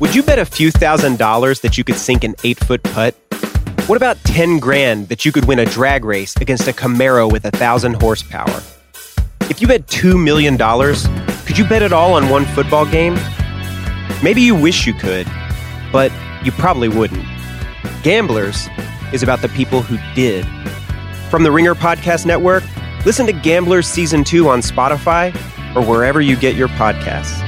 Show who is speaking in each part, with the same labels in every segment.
Speaker 1: Would you bet a few thousand dollars that you could sink an eight foot putt? What about 10 grand that you could win a drag race against a Camaro with a thousand horsepower? If you bet $2 million, could you bet it all on one football game? Maybe you wish you could, but you probably wouldn't. Gamblers is about the people who did. From the Ringer Podcast Network, listen to Gamblers Season 2 on Spotify or wherever you get your podcasts.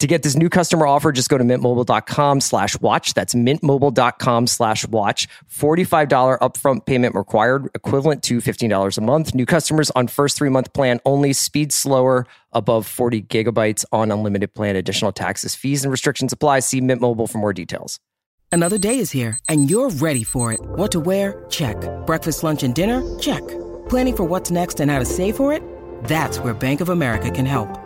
Speaker 2: To get this new customer offer, just go to mintmobile.com slash watch. That's mintmobile.com slash watch. $45 upfront payment required, equivalent to $15 a month. New customers on first three month plan only. Speed slower, above 40 gigabytes on unlimited plan. Additional taxes, fees, and restrictions apply. See Mint Mobile for more details.
Speaker 3: Another day is here, and you're ready for it. What to wear? Check. Breakfast, lunch, and dinner? Check. Planning for what's next and how to save for it? That's where Bank of America can help.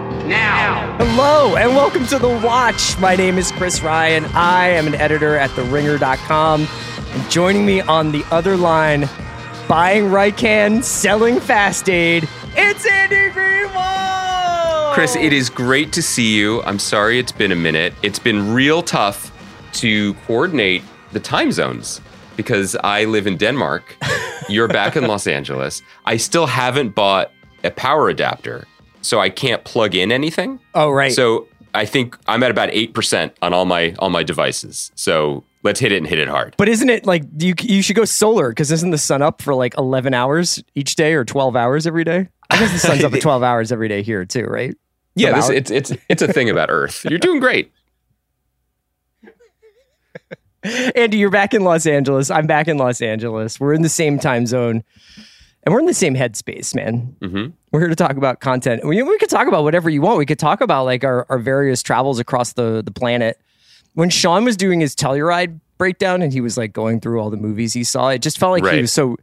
Speaker 4: Now.
Speaker 2: Hello and welcome to The Watch. My name is Chris Ryan. I am an editor at TheRinger.com. And joining me on the other line, buying Rycan, selling Fast Aid, it's Andy Greenwald!
Speaker 5: Chris, it is great to see you. I'm sorry it's been a minute. It's been real tough to coordinate the time zones because I live in Denmark. You're back in Los Angeles. I still haven't bought a power adapter, so I can't plug in anything.
Speaker 2: Oh, right.
Speaker 5: So I think I'm at about 8% on all my all my devices. So let's hit it and hit it hard.
Speaker 2: But isn't it like you you should go solar because isn't the sun up for like 11 hours each day or 12 hours every day? I guess the sun's up for 12 hours every day here too, right?
Speaker 5: yeah, this, it's it's it's a thing about Earth. You're doing great.
Speaker 2: Andy, you're back in Los Angeles. I'm back in Los Angeles. We're in the same time zone, and we're in the same headspace, man.
Speaker 5: hmm
Speaker 2: We're here to talk about content. We, we could talk about whatever you want. We could talk about like our, our various travels across the the planet. When Sean was doing his Telluride breakdown and he was like going through all the movies he saw, it just felt like he was so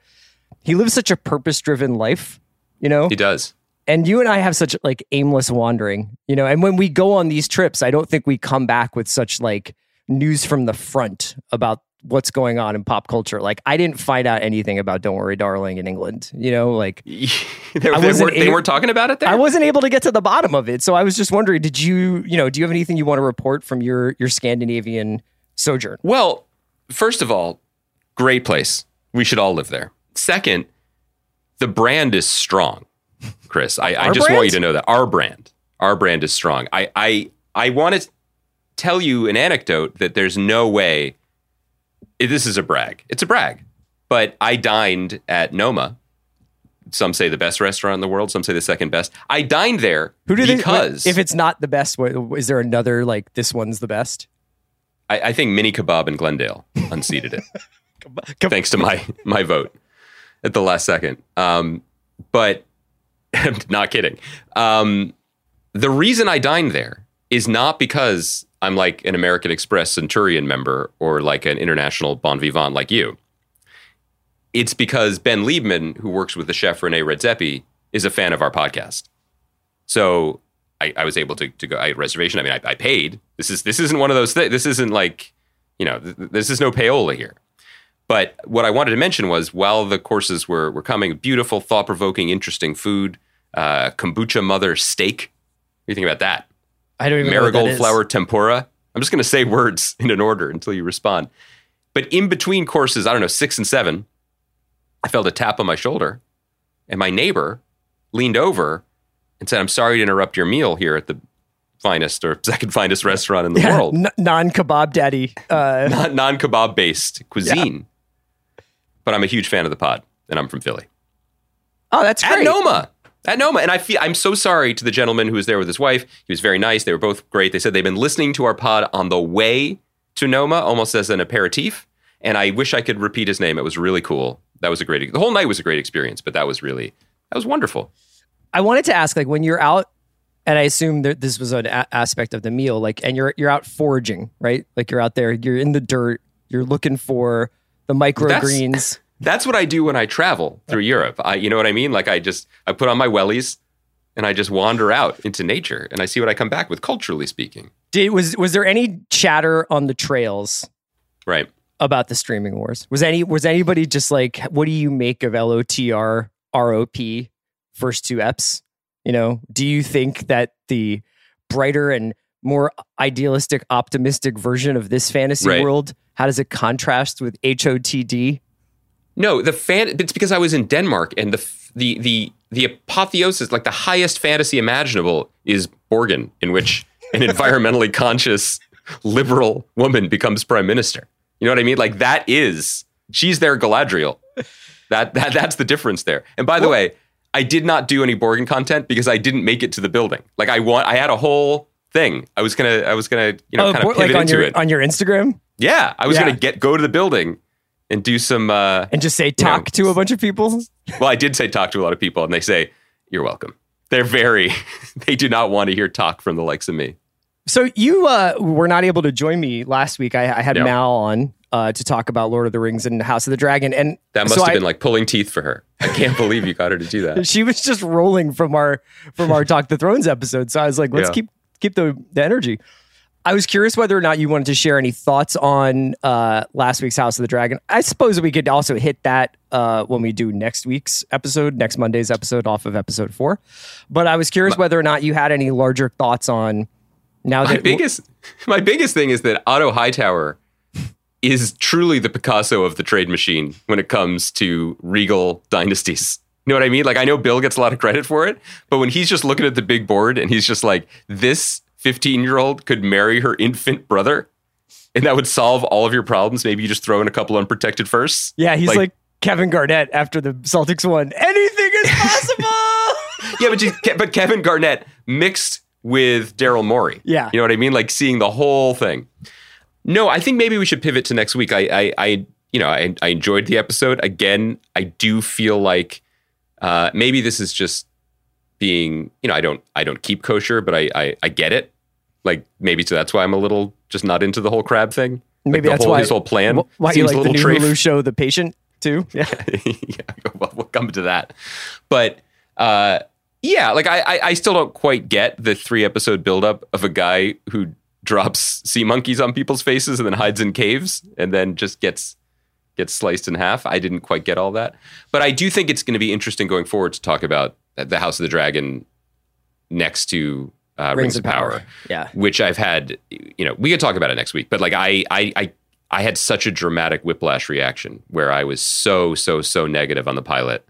Speaker 2: he lives such a purpose driven life, you know.
Speaker 5: He does.
Speaker 2: and you and I have such like aimless wandering, you know. And when we go on these trips, I don't think we come back with such like news from the front about what's going on in pop culture. Like I didn't find out anything about "Don't Worry, Darling" in England, you know. Like
Speaker 5: they, they weren't, they weren't talking about it there.
Speaker 2: I wasn't able to get to the bottom of it, so I was just wondering: Did you, you know, do you have anything you want to report from your your Scandinavian sojourn?
Speaker 5: Well, first of all, great place. We should all live there. Second, the brand is strong, Chris. I, I just want you to know that our brand, our brand is strong. I, I, I want to tell you an anecdote that there's no way this is a brag. It's a brag, but I dined at Noma. Some say the best restaurant in the world. Some say the second best. I dined there
Speaker 2: Who do
Speaker 5: because
Speaker 2: they? If it's not the best, is there another like this one's the best?
Speaker 5: I, I think Mini Kebab in Glendale unseated it. thanks to my my vote at the last second. Um, but I'm not kidding. Um, the reason I dined there is not because I'm like an American Express Centurion member or like an international bon vivant like you. It's because Ben Liebman, who works with the chef Rene Redzepi, is a fan of our podcast. So I, I was able to, to go. I had reservation. I mean, I, I paid. This is this isn't one of those things. This isn't like you know. Th- this is no payola here. But what I wanted to mention was while the courses were were coming, beautiful, thought provoking, interesting food. Uh, kombucha mother steak. What do you think about that?
Speaker 2: I don't even know what that
Speaker 5: Marigold flower tempura. I'm just going to say words in an order until you respond. But in between courses, I don't know, six and seven, I felt a tap on my shoulder, and my neighbor leaned over and said, "I'm sorry to interrupt your meal here at the finest or second finest restaurant in the
Speaker 2: Yeah,
Speaker 5: world,
Speaker 2: n- non kebab daddy. Uh,
Speaker 5: not non kebab based cuisine." But I'm a huge fan of the pod, and I'm from Philly.
Speaker 2: oh, that's
Speaker 5: At
Speaker 2: great.
Speaker 5: Noma, at Noma. And I feel I'm so sorry to the gentleman who was there with his wife. He was very nice. They were both great. They said they've been listening to our pod on the way to Noma, almost as an aperitif. And I wish I could repeat his name. It was really cool. That was a great. The whole night was a great experience, but that was really that was wonderful.
Speaker 2: I wanted to ask, like, when you're out, and I assume that this was an a- aspect of the meal, like, and you're you're out foraging, right? Like, you're out there, you're in the dirt, you're looking for the microgreens.
Speaker 5: That's what I do when I travel through Europe. I, you know what I mean? Like I just I put on my wellies and I just wander out into nature and I see what I come back with culturally speaking.
Speaker 2: Did was was there any chatter on the trails
Speaker 5: Right.
Speaker 2: about the streaming wars? Was any was anybody just like, what do you make of LOTR ROP first two eps? You know, do you think that the brighter and more idealistic, optimistic version of this fantasy
Speaker 5: Right.
Speaker 2: world, how does it contrast with HOTD?
Speaker 5: No, the fan. It's because I was in Denmark, and the the the the apotheosis, like the highest fantasy imaginable, is Borgen, in which an environmentally conscious liberal woman becomes prime minister. You know what I mean? Like that is she's their Galadriel. That that that's the difference there. And by the way, I did not do any Borgen content because I didn't make it to the building. Like I want, I had a whole thing. I was gonna, I was gonna, you know, oh, kind
Speaker 2: Bo-
Speaker 5: of pivot
Speaker 2: Oh, like on
Speaker 5: into
Speaker 2: your
Speaker 5: it.
Speaker 2: on your Instagram
Speaker 5: yeah, I was
Speaker 2: Yeah.
Speaker 5: gonna get go to the building and do some. uh
Speaker 2: and just say talk to a bunch of people.
Speaker 5: well, I did say talk to a lot of people, and they say, You're welcome. They're very, they do not want to hear talk from the likes of me.
Speaker 2: So you uh, were not able to join me last week. I, I had
Speaker 5: Yeah.
Speaker 2: Mal on uh, to talk about Lord of the Rings and House of the Dragon, and
Speaker 5: That must
Speaker 2: so
Speaker 5: have
Speaker 2: I-
Speaker 5: been like pulling teeth for her. I can't believe you got her to do that.
Speaker 2: she was just rolling from our from our Talk the Thrones episode. So I was like, let's
Speaker 5: Yeah.
Speaker 2: keep keep the, the energy. I was curious whether or not you wanted to share any thoughts on uh, last week's House of the Dragon. I suppose we could also hit that uh, when we do next week's episode, next Monday's episode off of episode four. But I was curious whether or not you had any larger thoughts on now
Speaker 5: My
Speaker 2: that
Speaker 5: biggest, my biggest thing is that Otto Hightower is truly the Picasso of the trade machine when it comes to regal dynasties. You know what I mean? Like I know Bill gets a lot of credit for it, but when he's just looking at the big board and he's just like, this 15 year old could marry her infant brother and that would solve all of your problems. Maybe you just throw in a couple unprotected firsts.
Speaker 2: yeah, he's like, Kevin Garnett after the Celtics won. Anything is possible.
Speaker 5: yeah, but, you, but Kevin Garnett mixed with Daryl Morey.
Speaker 2: Yeah.
Speaker 5: You know what I mean? Like seeing the whole thing. No, I think maybe we should pivot to next week. I, I, I you know, I, I enjoyed the episode. Again, I do feel like uh, maybe this is just being, you know, I don't, I don't keep kosher, but I, I, I get it. Like maybe so that's why I'm a little just not into the whole crab thing.
Speaker 2: Maybe
Speaker 5: the
Speaker 2: that's
Speaker 5: whole,
Speaker 2: why
Speaker 5: his whole plan
Speaker 2: wh- Why you
Speaker 5: seems
Speaker 2: like
Speaker 5: a
Speaker 2: the
Speaker 5: little
Speaker 2: new
Speaker 5: trafe.
Speaker 2: Hulu show, The Patient, too? Yeah.
Speaker 5: yeah, well, we'll come to that. But uh, yeah, like I, I, I still don't quite get the three episode buildup of a guy who drops sea monkeys on people's faces and then hides in caves and then just gets gets sliced in half. I didn't quite get all that, but I do think it's going to be interesting going forward to talk about the House of the Dragon next to uh, Rings, of Power
Speaker 2: Yeah.
Speaker 5: which I've had, you know, we could talk about it next week, but like I, I, I, I had such a dramatic whiplash reaction where I was so, so, so negative on the pilot.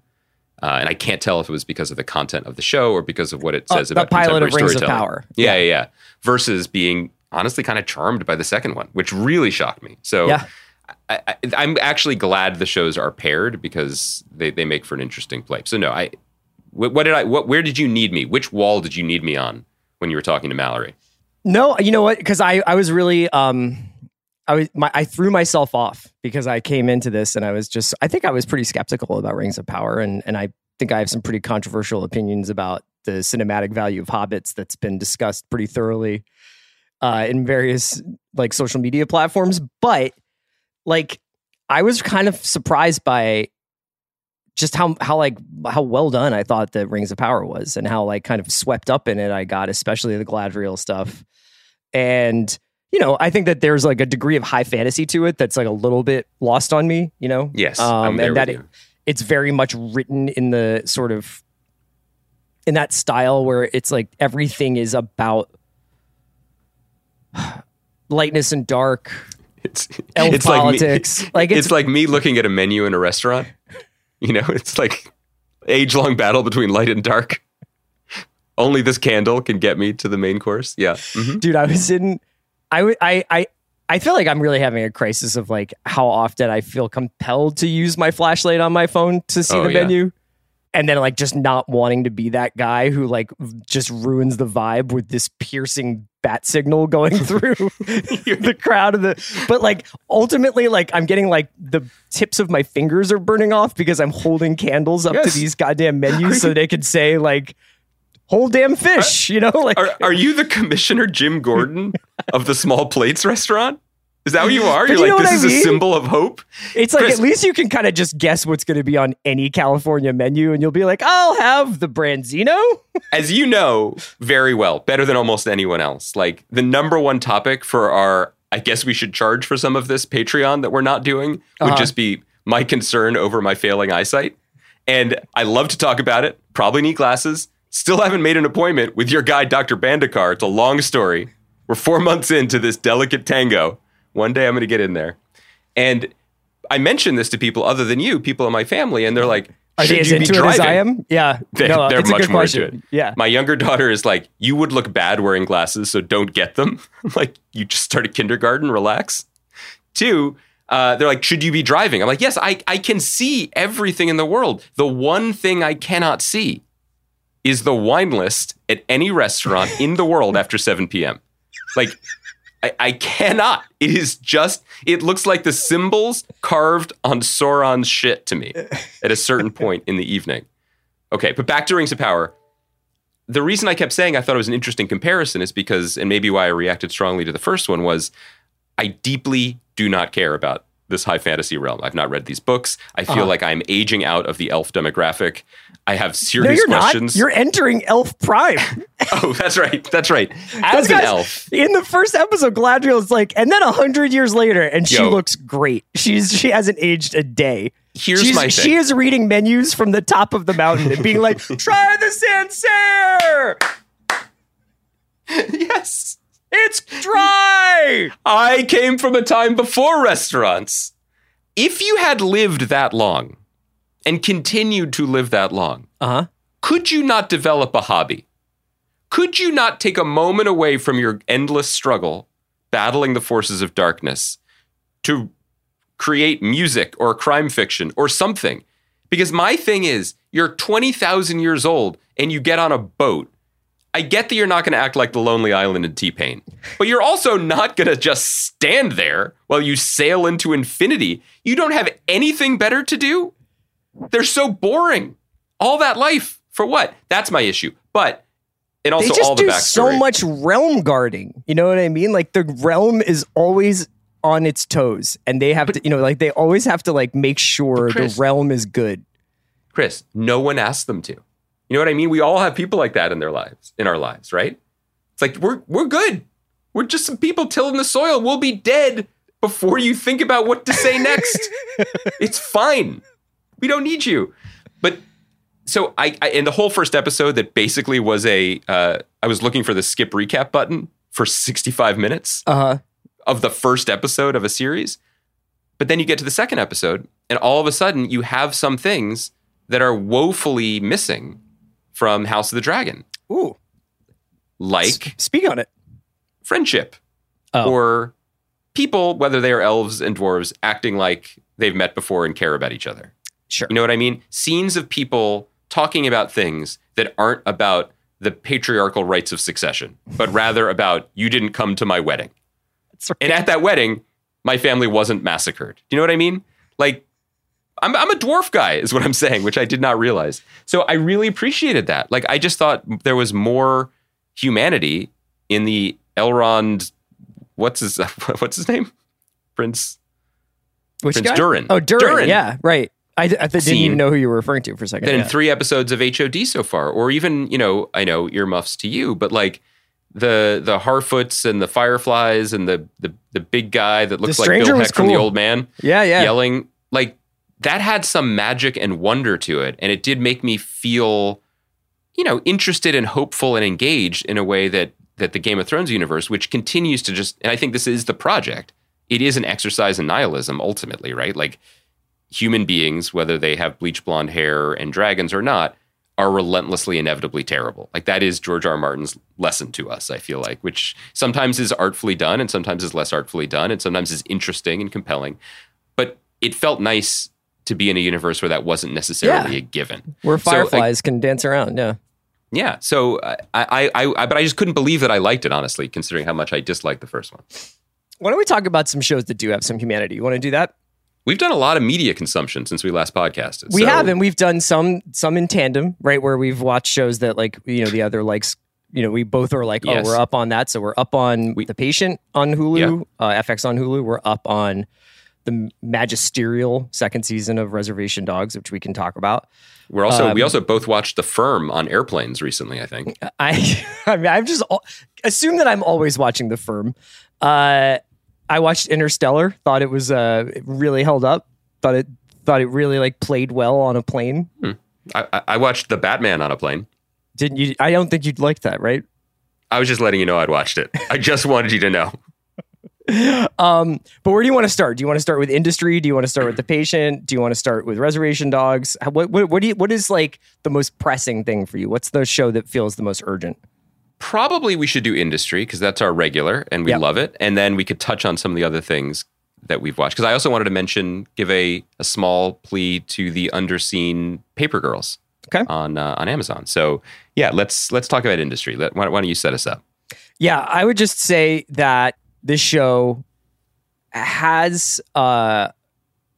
Speaker 5: Uh, and I can't tell if it was because of the content of the show or because of what it
Speaker 2: Uh,
Speaker 5: says
Speaker 2: the
Speaker 5: about the
Speaker 2: pilot of Rings of. Power.
Speaker 5: Yeah, yeah, yeah. Versus being honestly kind of charmed by the second one, which really shocked me. So
Speaker 2: Yeah.
Speaker 5: I, I, I'm actually glad the shows are paired because they, they make for an interesting play. So no, I, what, what did I, what, where did you need me? Which wall did you need me on when you were talking to Mallory?
Speaker 2: No, you know what? Because I, I was really um I was my I threw myself off because I came into this and I was just I think I was pretty skeptical about Rings of Power and and I think I have some pretty controversial opinions about the cinematic value of Hobbits that's been discussed pretty thoroughly uh in various like social media platforms. But like I was kind of surprised by just how how like how well done I thought the Rings of Power was, and how like kind of swept up in it I got, especially the Galadriel stuff. And you know, I think that there's like a degree of high fantasy to it that's like a little bit lost on me. You know,
Speaker 5: Yes, um, there
Speaker 2: and that it, it's very much written in the sort of in that style where it's like everything is about lightness and dark.
Speaker 5: It's
Speaker 2: Elf
Speaker 5: it's like
Speaker 2: politics.
Speaker 5: me,
Speaker 2: Like,
Speaker 5: it's,
Speaker 2: it's-
Speaker 5: like me looking at a menu in a restaurant. You know, it's like age long battle between light and dark. Only this candle can get me to the main course. Yeah. Mhm.
Speaker 2: dude i was in I, w- I i i feel like i'm really having a crisis of like how often i feel compelled to use my flashlight on my phone to see
Speaker 5: Oh,
Speaker 2: the
Speaker 5: yeah.
Speaker 2: menu and then like just not wanting to be that guy who like just ruins the vibe with this piercing bat signal going through the crowd of the but like ultimately like i'm getting like the tips of my fingers are burning off because i'm holding candles up
Speaker 5: Yes.
Speaker 2: to these goddamn menus so they could say like whole damn fish you know like
Speaker 5: Are, are you the commissioner Jim Gordon of the small plates restaurant? Is that what you are?
Speaker 2: But
Speaker 5: You're
Speaker 2: you
Speaker 5: like, this
Speaker 2: I
Speaker 5: is a symbol of hope?
Speaker 2: It's like
Speaker 5: Chris-
Speaker 2: at least you can kind of just guess what's going to be on any California menu, and you'll be like, "I'll have the branzino."
Speaker 5: As you know very well, better than almost anyone else, like the number one topic for our, I guess we should charge for some of this Patreon that we're not doing, would
Speaker 2: Uh-huh.
Speaker 5: just be my concern over my failing eyesight. And I love to talk about it, probably need glasses. Still haven't made an appointment with your guy, Dr. Bandikar. It's a long story. We're four months into this delicate tango. One day I'm going to get in there. And I mentioned this to people other than you, people in my family, and they're like,
Speaker 2: Are they as into it as I am? Yeah,
Speaker 5: They,
Speaker 2: no,
Speaker 5: they're
Speaker 2: it's a
Speaker 5: much
Speaker 2: good
Speaker 5: more
Speaker 2: question.
Speaker 5: into it.
Speaker 2: Yeah,
Speaker 5: My younger daughter is like, you would look bad wearing glasses, so don't get them. Like, you just started kindergarten, relax. Two, uh, they're like, should you be driving? I'm like, yes, I, I can see everything in the world. The one thing I cannot see is the wine list at any restaurant in the world after 7 p.m. Like, I, I cannot. It is just, it looks like the symbols carved on Sauron's shit to me at a certain point in the evening. Okay, but back to Rings of Power. The reason I kept saying I thought it was an interesting comparison is because, and maybe why I reacted strongly to the first one was I deeply do not care about this high fantasy realm. I've not read these books. I feel uh-huh. like I'm aging out of the elf demographic. I have
Speaker 2: no,
Speaker 5: serious
Speaker 2: you're
Speaker 5: questions.
Speaker 2: not. You're entering Elf Prime.
Speaker 5: oh, that's right. That's right. As an
Speaker 2: guys-
Speaker 5: elf.
Speaker 2: In the first episode, Galadriel's like, and then a hundred years later, and she
Speaker 5: Yo.
Speaker 2: looks great. She's she hasn't aged a day.
Speaker 5: Here's
Speaker 2: She's,
Speaker 5: my thing.
Speaker 2: She is reading menus from the top of the mountain and being like, "Try the Sancerre.
Speaker 5: yes.
Speaker 2: It's dry."
Speaker 5: I came from a time before restaurants. If you had lived that long and continued to live that long,
Speaker 2: Uh huh.
Speaker 5: could you not develop a hobby? Could you not take a moment away from your endless struggle battling the forces of darkness to create music or crime fiction or something? Because my thing is, you're 20,000 years old and you get on a boat. I get that you're not going to act like the Lonely Island in T Pain, but you're also not going to just stand there while you sail into infinity. You don't have anything better to do. They're so boring. All that life for what? That's my issue. But and also
Speaker 2: they just
Speaker 5: all the
Speaker 2: do
Speaker 5: backstory.
Speaker 2: so much realm guarding. You know what I mean? Like the realm is always on its toes, and they have to, you know, like they always have to like make sure
Speaker 5: Chris-
Speaker 2: the realm is good.
Speaker 5: Chris, no one asked them to. You know what I mean? We all have people like that in their lives, in our lives, right? It's like we're we're good. We're just some people tilling the soil. We'll be dead before you think about what to say next. it's fine. We don't need you. But so I, I in the whole first episode that basically was a uh, I was looking for the skip recap button for 65 minutes
Speaker 2: Uh huh.
Speaker 5: of the first episode of a series. But then you get to the second episode, and all of a sudden you have some things that are woefully missing from House of the Dragon,
Speaker 2: Ooh,
Speaker 5: like
Speaker 2: speak on it.
Speaker 5: friendship
Speaker 2: Oh.
Speaker 5: or people, whether they are elves and dwarves, acting like they've met before and care about each other.
Speaker 2: Sure.
Speaker 5: You know what I mean? Scenes of people talking about things that aren't about the patriarchal rights of succession, but rather about you didn't come to my wedding.
Speaker 2: That's right.
Speaker 5: And at that wedding, my family wasn't massacred. Do you know what I mean? Like, I'm, I'm a dwarf guy, is what I'm saying, which I did not realize. So I really appreciated that. Like, I just thought there was more humanity in the Elrond. What's his What's his name? Prince.
Speaker 2: Which
Speaker 5: Prince
Speaker 2: guy?
Speaker 5: Durin.
Speaker 2: Oh, Durin.
Speaker 5: Durin.
Speaker 2: Yeah, right. I, I didn't
Speaker 5: Scene.
Speaker 2: even know who you were referring to for a second.
Speaker 5: Then
Speaker 2: Yeah.
Speaker 5: in three episodes of HOD so far, or even you know, I know earmuffs to you, but like the the Harfoots and the Fireflies and the the the big guy that looks like Bill Heck from the. Old Man.
Speaker 2: yeah, yeah.
Speaker 5: yelling like that had some magic and wonder to it and it did make me feel you know interested and hopeful and engaged in a way that that the game of thrones universe which continues to just and i think this is the project it is an exercise in nihilism ultimately right like human beings whether they have bleach blonde hair and dragons or not are relentlessly inevitably terrible like that is george r. R. martin's lesson to us i feel like which sometimes is artfully done and sometimes is less artfully done and sometimes is interesting and compelling but it felt nice to be in a universe where that wasn't necessarily
Speaker 2: Yeah.
Speaker 5: a given.
Speaker 2: Where
Speaker 5: So, I-
Speaker 2: fireflies can dance around. Yeah.
Speaker 5: yeah. So I, I, I, I, but I just couldn't believe that I liked it, honestly, considering how much I disliked the first one.
Speaker 2: Why don't we talk about some shows that do have some humanity? You want to do that?
Speaker 5: We've done a lot of media consumption since we last podcasted.
Speaker 2: We
Speaker 5: so-
Speaker 2: have, and we've done some some in tandem, right? Where we've watched shows that like you know the other likes. You know, we both are like, oh,
Speaker 5: Yes.
Speaker 2: we're up on that. So we're up on
Speaker 5: We-
Speaker 2: the patient on Hulu, uh, FX on Hulu. We're up on the magisterial second season of Reservation Dogs, which we can talk about.
Speaker 5: We're also we
Speaker 2: Um,
Speaker 5: also both watched The Firm on airplanes recently. I think.
Speaker 2: I, I mean, I've just assume that I'm always watching The Firm. Uh, I watched Interstellar. Thought it was uh, it really held up. Thought it thought it really like played well on a plane.
Speaker 5: I, I- I watched The Batman on a plane.
Speaker 2: Didn't you? I don't think you'd like that, right?
Speaker 5: I was just letting you know I'd watched it. I just wanted you to know.
Speaker 2: Um, but where do you want to start? Do you want to start with industry? Do you want to start with the patient? Do you want to start with reservation dogs? What what what, do you, what is like the most pressing thing for you? What's the show that feels the most urgent?
Speaker 5: Probably we should do industry because that's our regular and we
Speaker 2: Yep.
Speaker 5: love it. And then we could touch on some of the other things that we've watched. Because I also wanted to mention, give a, a small plea to the underseen Paper Girls
Speaker 2: Okay.
Speaker 5: on uh, on Amazon. So yeah, let's let's talk about industry. Let, why, why don't you set us up?
Speaker 2: Yeah, I would just say that this show has uh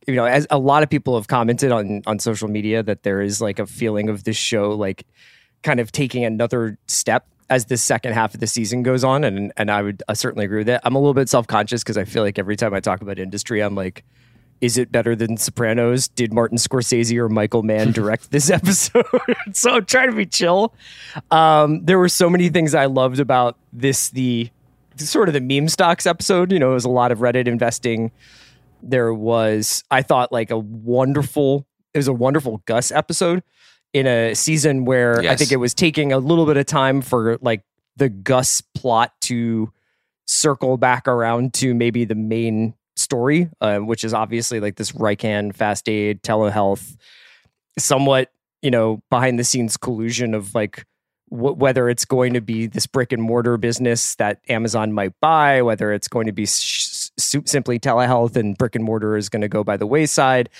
Speaker 2: you know, as a lot of people have commented on on social media that there is like a feeling of this show like kind of taking another step as the second half of the season goes on and and I would uh, certainly agree with that. I'm a little bit self-conscious because I feel like every time I talk about industry I'm like is it better than Sopranos? Did Martin Scorsese or Michael Mann direct this episode? so I'm trying to be chill. Um, there were so many things I loved about this, the sort of the meme stocks episode. You know, it was a lot of Reddit investing. There was, I thought, like a wonderful, it was a wonderful Gus episode in a season where I think it was taking a little bit of time for like the Gus plot to circle back around to maybe the main story, uh, which is obviously like this Rycan fast aid telehealth, somewhat you know behind the scenes collusion of like wh- whether it's going to be this brick and mortar business that Amazon might buy, whether it's going to be s- s- simply telehealth and brick and mortar is going to go by the wayside.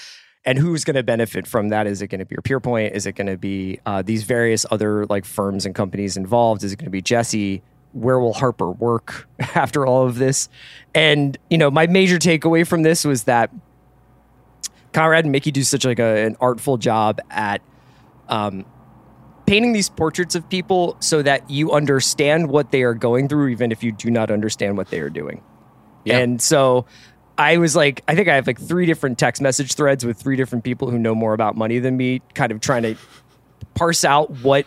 Speaker 2: And who's going to benefit from that? Is it going to be your Pierpoint? Is it going to be uh, these various other like firms and companies involved? Is it going to be Jesse? Where will Harper work after all of this? And you know, my major takeaway from this was that Conrad and Mickey do such like a, an artful job at um, painting these portraits of people so that you understand what they are going through, even if you do not understand what they are doing.
Speaker 5: Yeah.
Speaker 2: And so I was like, I think I have like three different text message threads with three different people who know more about money than me, kind of trying to parse out what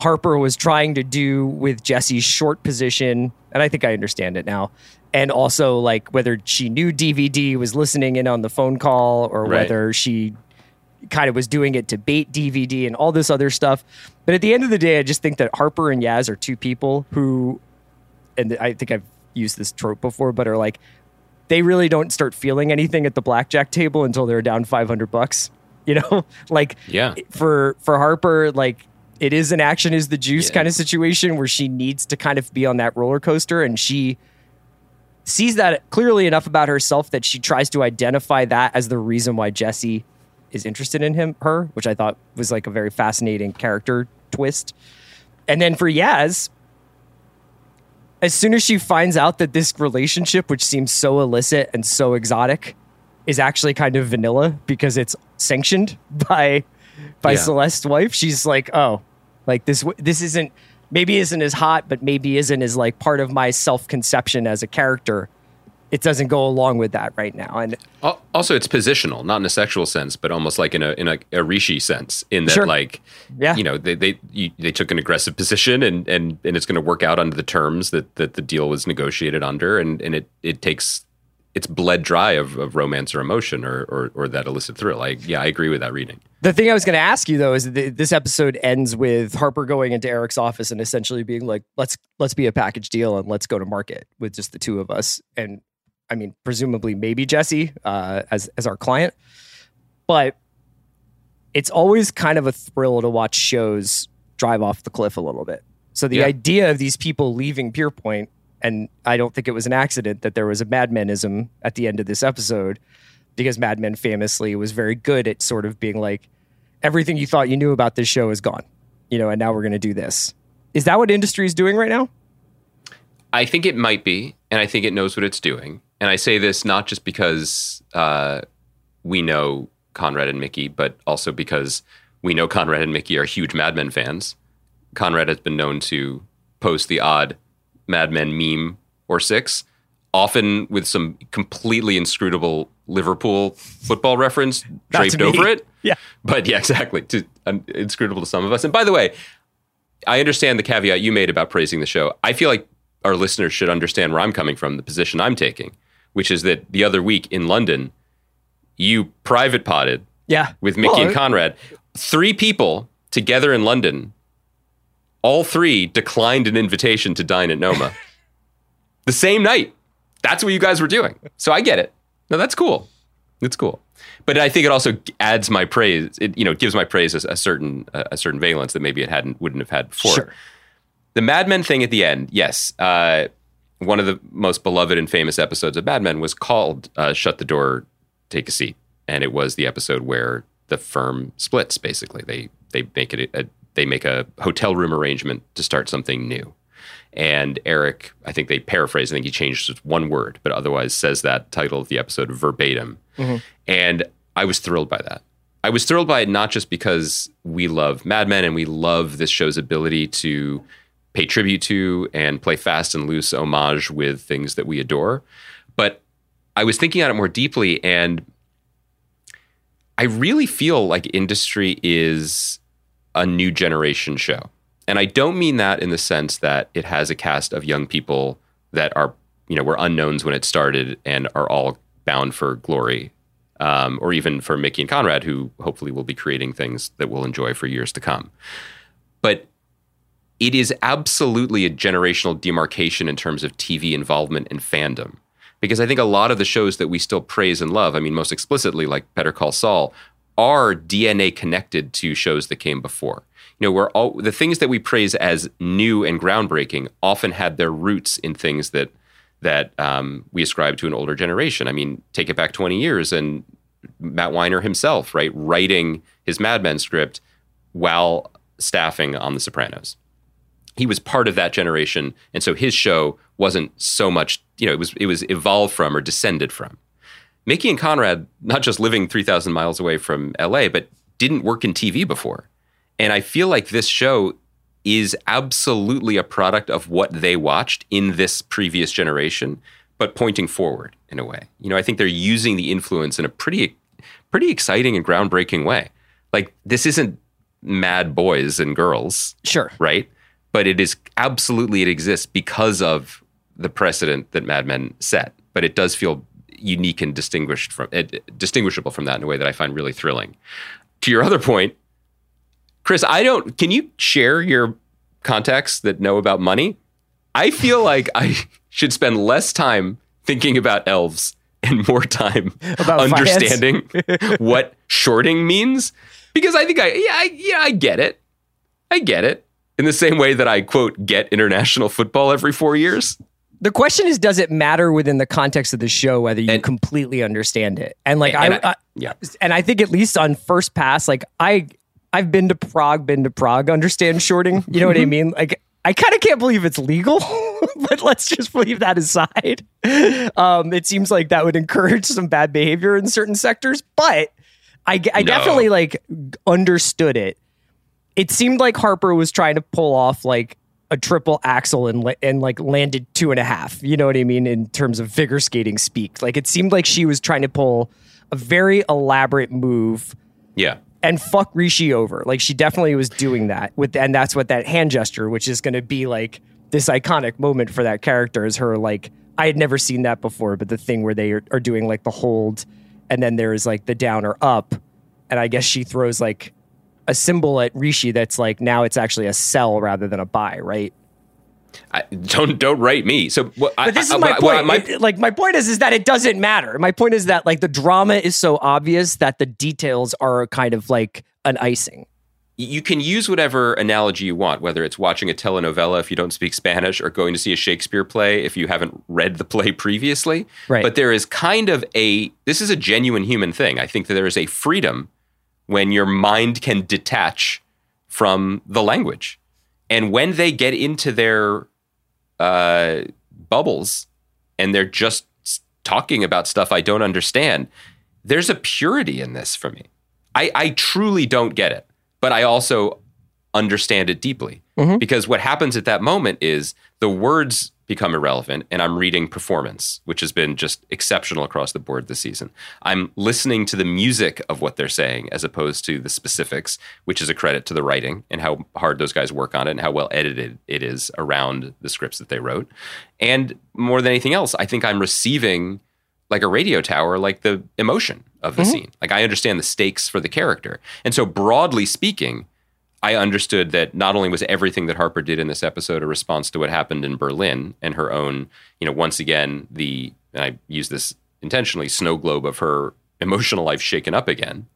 Speaker 2: Harper was trying to do with Jesse's short position. And I think I understand it now. And also, like, whether she knew DVD was listening in on the phone call or
Speaker 5: Right.
Speaker 2: whether she kind of was doing it to bait DVD and all this other stuff. But at the end of the day, I just think that Harper and Yaz are two people who, and I think I've used this trope before, but are like, they really don't start feeling anything at the blackjack table until they're down 500 bucks. You know, like
Speaker 5: Yeah.
Speaker 2: for for Harper, like it is an action is the juice
Speaker 5: Yeah.
Speaker 2: kind of situation where she needs to kind of be on that roller coaster and she sees that clearly enough about herself that she tries to identify that as the reason why Jesse is interested in him her, which I thought was like a very fascinating character twist. And then for Yaz, as soon as she finds out that this relationship, which seems so illicit and so exotic, is actually kind of vanilla because it's sanctioned by by
Speaker 5: Yeah.
Speaker 2: Celeste's wife, she's like, oh, like this this isn't maybe isn't as hot, but maybe isn't as like part of my self conception as a character. It doesn't go along with that right now, and
Speaker 5: Also, it's positional, not in a sexual sense, but almost like in a in a, a Rishi sense, in that
Speaker 2: Sure.
Speaker 5: like,
Speaker 2: Yeah.
Speaker 5: you know, they they you, they took an aggressive position, and and and it's going to work out under the terms that that the deal was negotiated under, and and it it takes it's bled dry of, of romance or emotion or, or or that illicit thrill. Like, yeah, I agree with that reading.
Speaker 2: The thing I was going to ask you though is that this episode ends with Harper going into Eric's office and essentially being like, "Let's let's be a package deal and let's go to market with just the two of us." And I mean, presumably maybe Jesse uh, as as our client, but it's always kind of a thrill to watch shows drive off the cliff a little bit. So the
Speaker 5: Yeah.
Speaker 2: idea of these people leaving Pierpoint, and I don't think it was an accident that there was a madmenism at the end of this episode. because Mad Men famously was very good at sort of being like, everything you thought you knew about this show is gone, you know, and now we're going to do this. Is that what industry is doing right now?
Speaker 5: I think it might be, and I think it knows what it's doing. And I say this not just because uh, we know Conrad and Mickey, but also because we know Conrad and Mickey are huge Mad Men fans. Conrad has been known to post the odd Mad Men meme or six, often with some completely inscrutable Liverpool football reference draped over it.
Speaker 2: Yeah.
Speaker 5: But yeah, exactly. To, um, inscrutable to some of us. And by the way, I understand the caveat you made about praising the show. I feel like our listeners should understand where I'm coming from, the position I'm taking, which is that the other week in London, you private potted
Speaker 2: Yeah.
Speaker 5: with Mickey
Speaker 2: Well,
Speaker 5: and Conrad. Three people together in London, all three declined an invitation to dine at Noma the same night. That's what you guys were doing. So I get it. No, that's cool. It's cool. But I think it also adds my praise. It you know gives my praise a, a certain a certain valence that maybe it hadn't wouldn't have had before.
Speaker 2: Sure.
Speaker 5: The Mad Men thing at the end, yes. Uh, one of the most beloved and famous episodes of Mad Men was called uh, "Shut the Door, Take a Seat," and it was the episode where the firm splits. Basically, they they make it a, they make a hotel room arrangement to start something new. And Eric, I think they paraphrase. I think he changed one word, but otherwise says that title of the episode verbatim. And I was thrilled by that. I was thrilled by it not just because we love Mad Men and we love this show's ability to pay tribute to and play fast and loose homage with things that we adore, but I was thinking on it more deeply and I really feel like industry is a new generation show. And I don't mean that in the sense that it has a cast of young people that are, you know, were unknowns when it started and are all bound for glory. Um, or even for Mickey and Conrad, who hopefully will be creating things that we'll enjoy for years to come. But it is absolutely a generational demarcation in terms of TV involvement and fandom. Because I think a lot of the shows that we still praise and love, I mean, most explicitly, like Better Call Saul, are DNA connected to shows that came before. You know, where all the things that we praise as new and groundbreaking often had their roots in things that that um, we ascribe to an older generation. I mean, take it back 20 years and Matt Weiner himself, right, writing his Mad Men script while staffing on The Sopranos he was part of that generation and so his show wasn't so much you know it was it was evolved from or descended from mickey and conrad not just living 3000 miles away from la but didn't work in tv before and i feel like this show is absolutely a product of what they watched in this previous generation but pointing forward in a way you know i think they're using the influence in a pretty pretty exciting and groundbreaking way like this isn't mad boys and girls
Speaker 2: Sure.
Speaker 5: right? But it is absolutely it exists because of the precedent that Mad Men set. But it does feel unique and distinguished from it, distinguishable from that in a way that I find really thrilling. To your other point, Chris, I don't. Can you share your contacts that know about money? I feel like I should spend less time thinking about elves and more time
Speaker 2: About
Speaker 5: understanding what shorting means because I think I yeah I, yeah I get it. I get it in the same way that I quote get international football every 4 years.
Speaker 2: The question is, does it matter within the context of the show whether you
Speaker 5: And-
Speaker 2: completely understand it? And like
Speaker 5: And
Speaker 2: I,
Speaker 5: I-
Speaker 2: I,
Speaker 5: yeah.
Speaker 2: and I think at least on first pass, like I, I've been to Prague, been to Prague, understand shorting. You know what I mean? Like I kind of can't believe it's legal, but let's just leave that aside. Um, it seems like that would encourage some bad behavior in certain sectors, but I, I
Speaker 5: No.
Speaker 2: definitely like understood it. It seemed like Harper was trying to pull off like a triple axle and and like landed two and a half. You know what I mean in terms of figure skating speak. Like it seemed like she was trying to pull a very elaborate move
Speaker 5: Yeah.
Speaker 2: and fuck Rishi over. Like she definitely was doing that with, and that's what that hand gesture, which is going to be like this iconic moment for that character, is her like I had never seen that before, but the thing where they are, are doing like the hold, and then there is like the down or up, and I guess she throws like a symbol at Rishi that's like now it's actually a sell rather than a buy, right?
Speaker 5: I, don't don't write me. So what
Speaker 2: But this
Speaker 5: I,
Speaker 2: is uh, my
Speaker 5: I-
Speaker 2: point.
Speaker 5: My-
Speaker 2: It- like my point is, is that it doesn't matter. My point is that like the drama is so obvious that the details are kind of like an icing.
Speaker 5: you can use whatever analogy you want, whether it's watching a telenovela if you don't speak Spanish or going to see a Shakespeare play if you haven't read the play previously.
Speaker 2: Right.
Speaker 5: But there is kind of a, this is a genuine human thing. I think that there is a freedom when your mind can detach from the language. And when they get into their uh, bubbles and they're just talking about stuff I don't understand, there's a purity in this for me. I, I truly don't get it but I also understand it deeply mm-hmm. because what happens at that moment is the words become irrelevant and I'm reading performance, which has been just exceptional across the board this season. I'm listening to the music of what they're saying as opposed to the specifics, which is a credit to the writing and how hard those guys work on it and how well edited it is around the scripts that they wrote. And more than anything else, I think I'm receiving like a radio tower, like the emotion of the mm-hmm. scene. Like I understand the stakes for the character. And so broadly speaking, I understood that not only was everything that Harper did in this episode a response to what happened in Berlin and her own, you know, once again, the, and I use this intentionally, snow globe of her emotional life shaken up again.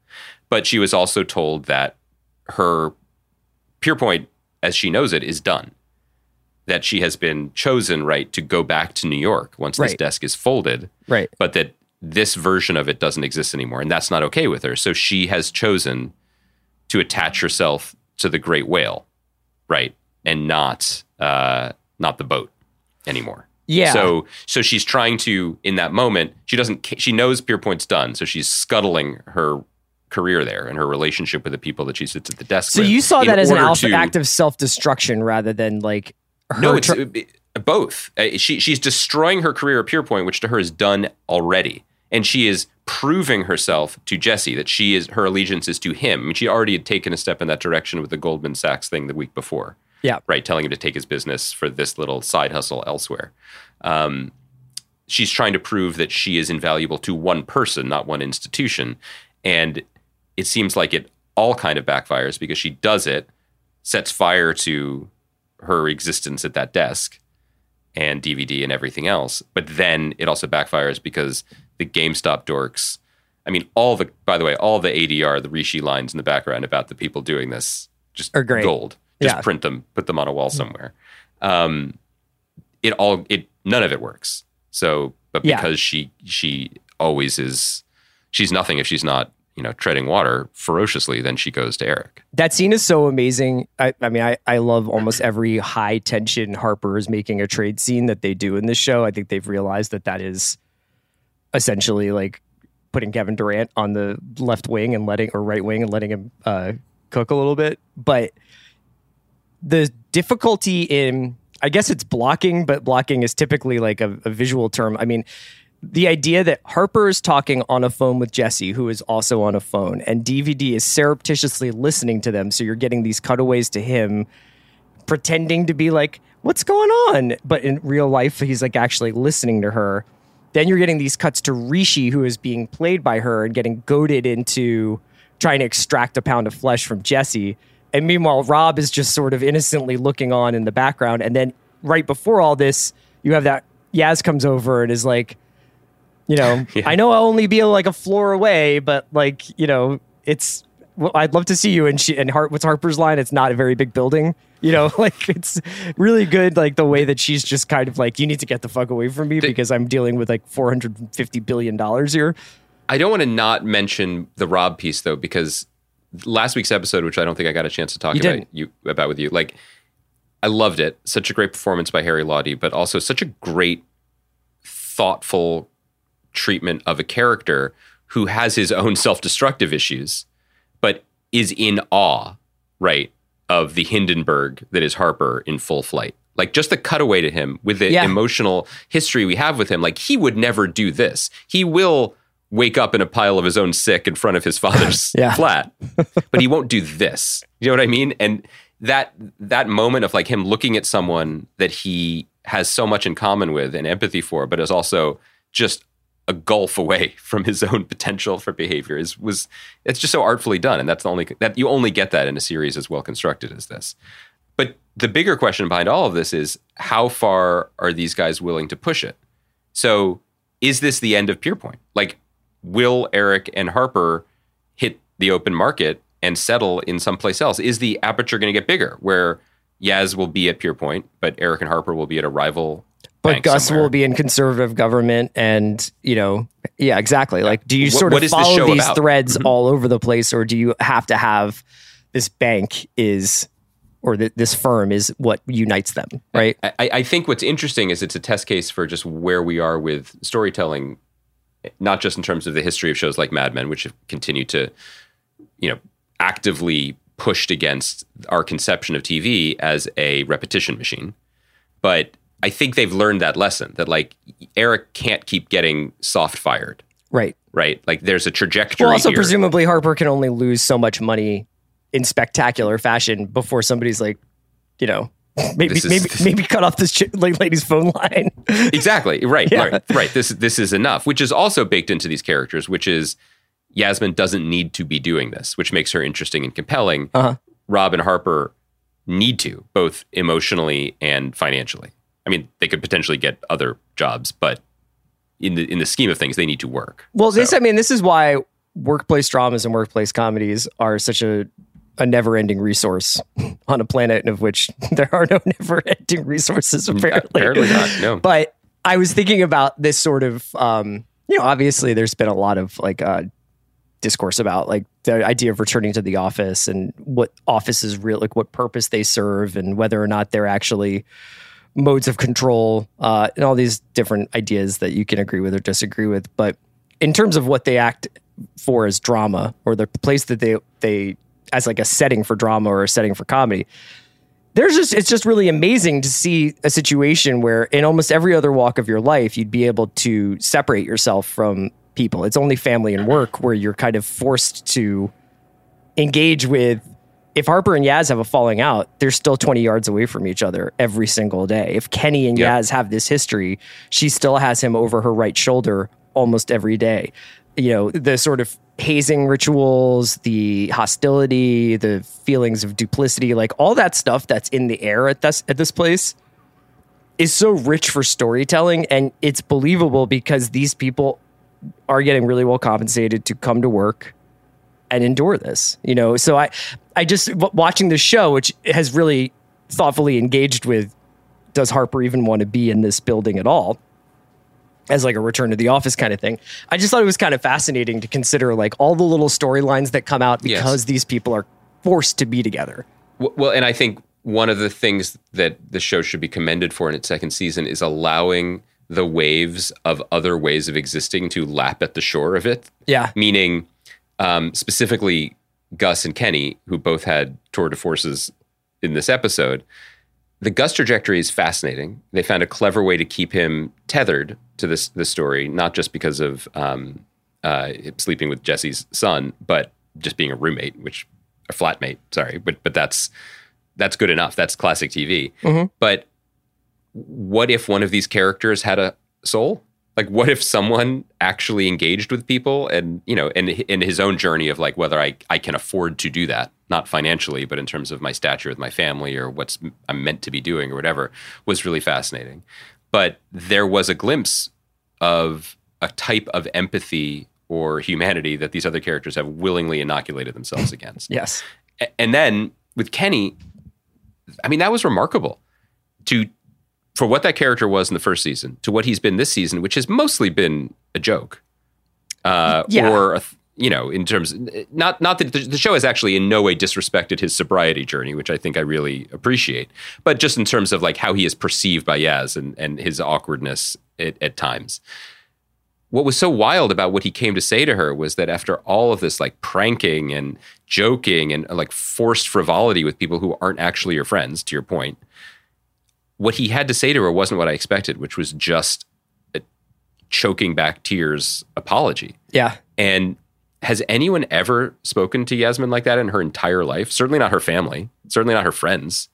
Speaker 5: But she was also told that her Pierpoint, as she knows it, is done that she has been chosen right to go back to New York once right. this desk is folded.
Speaker 2: Right.
Speaker 5: But that this version of it doesn't exist anymore and that's not okay with her. So she has chosen to attach herself to the great whale, right? And not uh not the boat anymore.
Speaker 2: Yeah.
Speaker 5: So so she's trying to in that moment, she doesn't she knows Pierpoint's done, so she's scuttling her career there and her relationship with the people that she sits at the desk
Speaker 2: so
Speaker 5: with.
Speaker 2: So you saw that as an to, act of self-destruction rather than like
Speaker 5: no, it's tr- both. Uh, she she's destroying her career at Pierpoint, which to her is done already, and she is proving herself to Jesse that she is her allegiance is to him. I mean, she already had taken a step in that direction with the Goldman Sachs thing the week before.
Speaker 2: Yeah,
Speaker 5: right, telling him to take his business for this little side hustle elsewhere. Um, she's trying to prove that she is invaluable to one person, not one institution, and it seems like it all kind of backfires because she does it, sets fire to her existence at that desk and DVD and everything else. But then it also backfires because the GameStop dorks. I mean, all the by the way, all the ADR, the Rishi lines in the background about the people doing this, just
Speaker 2: are great.
Speaker 5: gold. Just yeah. print them, put them on a wall somewhere. Um, it all it none of it works. So, but because yeah. she she always is, she's nothing if she's not you know, treading water ferociously, then she goes to Eric.
Speaker 2: That scene is so amazing. I, I mean, I, I love almost every high tension Harper is making a trade scene that they do in this show. I think they've realized that that is essentially like putting Kevin Durant on the left wing and letting, or right wing and letting him uh, cook a little bit. But the difficulty in, I guess it's blocking, but blocking is typically like a, a visual term. I mean, the idea that Harper is talking on a phone with Jesse, who is also on a phone, and DVD is surreptitiously listening to them. So you're getting these cutaways to him pretending to be like, what's going on? But in real life, he's like actually listening to her. Then you're getting these cuts to Rishi, who is being played by her and getting goaded into trying to extract a pound of flesh from Jesse. And meanwhile, Rob is just sort of innocently looking on in the background. And then right before all this, you have that Yaz comes over and is like, you know, yeah. I know I'll only be like a floor away, but like, you know, it's, well, I'd love to see you. And she, and Hart, what's Harper's line? It's not a very big building, you know, like it's really good. Like the way that she's just kind of like, you need to get the fuck away from me because I'm dealing with like $450 billion here.
Speaker 5: I don't want to not mention the Rob piece though, because last week's episode, which I don't think I got a chance to talk
Speaker 2: you
Speaker 5: about
Speaker 2: didn't.
Speaker 5: you about with you, like I loved it. Such a great performance by Harry Lawtey, but also such a great, thoughtful treatment of a character who has his own self-destructive issues, but is in awe, right, of the Hindenburg that is Harper in full flight. Like just the cutaway to him with the yeah. emotional history we have with him, like he would never do this. He will wake up in a pile of his own sick in front of his father's yeah. flat, but he won't do this. You know what I mean? And that that moment of like him looking at someone that he has so much in common with and empathy for, but is also just a gulf away from his own potential for behavior is was it's just so artfully done. And that's the only that you only get that in a series as well constructed as this. But the bigger question behind all of this is how far are these guys willing to push it? So is this the end of pierpoint like will eric and harper hit the open market and settle in someplace else? Is the aperture going to get bigger where Yaz will be at Pierpoint, but Eric and Harper will be at a rival
Speaker 2: but Gus
Speaker 5: somewhere.
Speaker 2: will be in conservative government, and you know, yeah, exactly. Like, do you
Speaker 5: What-
Speaker 2: sort of follow these
Speaker 5: about?
Speaker 2: threads mm-hmm. all over the place, or do you have to have this bank is, or th- this firm is what unites them, right?
Speaker 5: I, I think what's interesting is it's a test case for just where we are with storytelling, not just in terms of the history of shows like Mad Men, which have continued to, you know, actively pushed against our conception of TV as a repetition machine, but I think they've learned that lesson that like Eric can't keep getting soft fired,
Speaker 2: Right.
Speaker 5: right? Like there's a trajectory.
Speaker 2: Well, also
Speaker 5: here.
Speaker 2: presumably Harper can only lose so much money in spectacular fashion before somebody's like, you know, maybe
Speaker 5: is-
Speaker 2: maybe maybe cut off this ch- lady's phone line.
Speaker 5: exactly right
Speaker 2: Yeah.
Speaker 5: right right this this is enough which is also baked into these characters which is yasmin doesn't need to be doing this which makes her interesting and compelling
Speaker 2: Uh-huh.
Speaker 5: rob and harper need to both emotionally and financially i mean they could potentially get other jobs but in the in the scheme of things they need to work
Speaker 2: Well, this I mean, this is why workplace dramas and workplace comedies are such a a never-ending resource on a planet of which there are no never-ending resources apparently.
Speaker 5: apparently not no
Speaker 2: But I was thinking about this sort of um, you know, obviously there's been a lot of like uh discourse about like the idea of returning to the office and what offices real like what purpose they serve and whether or not they're actually modes of control uh, and all these different ideas that you can agree with or disagree with. But in terms of what they act for as drama or the place that they they as like a setting for drama or a setting for comedy, there's just it's just really amazing to see a situation where in almost every other walk of your life you'd be able to separate yourself from people. It's only family and work where you're kind of forced to engage with if Harper and Yaz have a falling out, they're still 20 yards away from each other every single day. If Kenny and
Speaker 5: Yeah.
Speaker 2: Yaz have this history, she still has him over her right shoulder almost every day. You know, the sort of hazing rituals, the hostility, the feelings of duplicity, like all that stuff that's in the air at this at this place is so rich for storytelling and it's believable because these people are getting really well compensated to come to work and endure this you know so i i just w- watching the show which has really thoughtfully engaged with does harper even want to be in this building at all as like a return to the office kind of thing i just thought it was kind of fascinating to consider like all the little storylines that come out
Speaker 5: Yes.
Speaker 2: because these people are forced to be together
Speaker 5: Well, and I think one of the things that the show should be commended for in its second season is allowing the waves of other ways of existing to lap at the shore of it.
Speaker 2: yeah
Speaker 5: Meaning, um, specifically, Gus and Kenny, who both had tour de forces in this episode. The Gus trajectory is fascinating. They found a clever way to keep him tethered to this this story, not just because of um, uh, sleeping with Jesse's son, but just being a roommate, which a flatmate. Sorry, but but that's that's good enough. That's classic TV. But what if one of these characters had a soul? Like, what if someone actually engaged with people and, you know, and in his own journey of like whether I, I can afford to do that, not financially, but in terms of my stature with my family or what's I'm meant to be doing or whatever, was really fascinating. But there was a glimpse of a type of empathy or humanity that these other characters have willingly inoculated themselves against.
Speaker 2: yes
Speaker 5: And then with Kenny, I mean, that was remarkable to for what that character was in the first season to what he's been this season, which has mostly been a joke, uh,
Speaker 2: Yeah.
Speaker 5: or a, you know, in terms not not that the, the show has actually in no way disrespected his sobriety journey, which I think I really appreciate, but just in terms of like how he is perceived by Yaz and and his awkwardness at, at times. What was so wild about what he came to say to her was that after all of this like pranking and joking and like forced frivolity with people who aren't actually your friends, to your point, what he had to say to her wasn't what I expected, which was just a choking back tears apology.
Speaker 2: yeah
Speaker 5: And has anyone ever spoken to Yasmin like that in her entire life? Certainly not her family, certainly not her friends.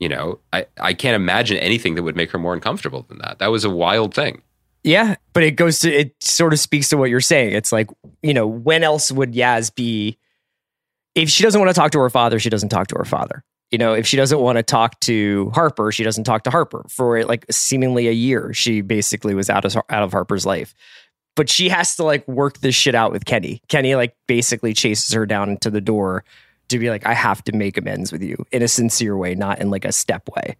Speaker 5: You know, I, I can't imagine anything that would make her more uncomfortable than that. That was a wild thing.
Speaker 2: Yeah, but it goes to it sort of speaks to what you're saying. It's like, you know, when else would Yaz be if she doesn't want to talk to her father, she doesn't talk to her father. You know, if she doesn't want to talk to Harper, she doesn't talk to Harper. For like seemingly a year, she basically was out of out of Harper's life. but she has to like work this shit out with Kenny. Kenny like basically chases her down to the door to be like, I have to make amends with you in a sincere way, not in like a step way.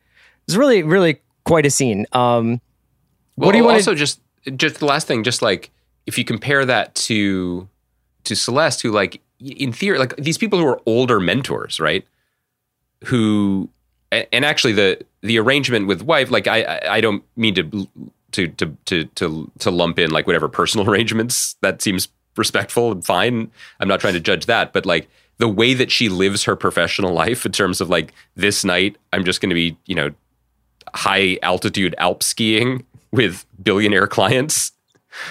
Speaker 2: It's really, really quite a scene. Um,
Speaker 5: well, what do you want? Also, just just the last thing, just like if you compare that to to Celeste, who like in theory, like these people who are older mentors, right? Who and actually the the arrangement with wife, like I I don't mean to to to to to to lump in like whatever personal arrangements that seems respectful and fine. I'm not trying to judge that, but like the way that she lives her professional life in terms of like this night I'm just going to be, you know, high altitude alp skiing with billionaire clients.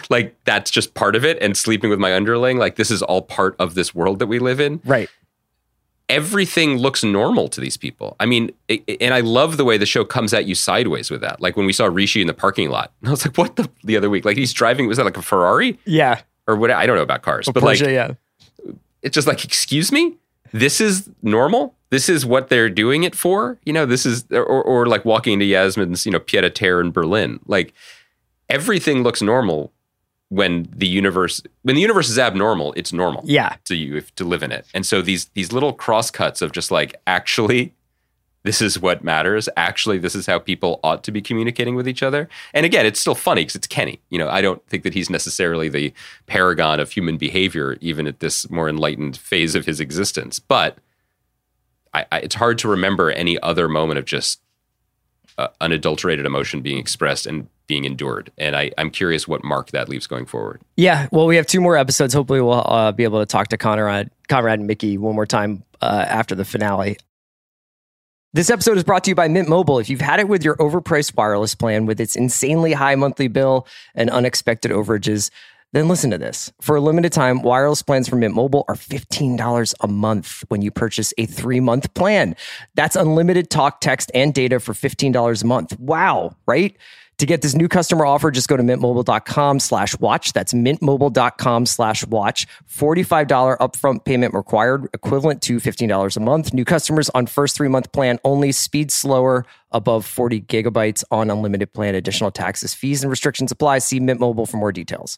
Speaker 5: Like that's just part of it and sleeping with my underling like this is all part of this world that we live in.
Speaker 2: Right
Speaker 5: everything looks normal to these people. I mean, it, and I love the way the show comes at you sideways with that. Like when we saw Rishi in the parking lot, I was like, "What the?" The other week, like he's driving, was that like a Ferrari?
Speaker 2: Yeah,
Speaker 5: or what? I don't know about cars, but
Speaker 2: Porsche,
Speaker 5: like,
Speaker 2: yeah,
Speaker 5: it's just like, excuse me, this is normal. This is what they're doing it for. You know, this is or, or like walking into Yasmin's, you know, pied a terre in Berlin. Like everything looks normal when the universe when the universe is abnormal, it's normal.
Speaker 2: Yeah.
Speaker 5: To you if, to live in it. And so these these little crosscuts of just like actually this is what matters. Actually, this is how people ought to be communicating with each other. And again, it's still funny because it's Kenny. You know, I don't think that he's necessarily the paragon of human behavior, even at this more enlightened phase of his existence. But I, I, it's hard to remember any other moment of just uh, unadulterated emotion being expressed and being endured. And I, am curious what mark that leaves going forward.
Speaker 2: Yeah, well, we have two more episodes. Hopefully, we'll uh, be able to talk to Konrad, Konrad and Mickey one more time uh, after the finale. This episode is brought to you by Mint Mobile. If you've had it with your overpriced wireless plan with its insanely high monthly bill and unexpected overages, then listen to this. For a limited time, wireless plans from Mint Mobile are $15 a month when you purchase a three month plan. That's unlimited talk, text, and data for $15 a month. Wow, right? To get this new customer offer, just go to mintmobile.com slash watch. That's mintmobile.com slash watch. $45 upfront payment required, equivalent to $15 a month. New customers on first three month plan only. Speed slower, above 40 gigabytes on unlimited plan. Additional taxes, fees, and restrictions apply. See Mint Mobile for more details.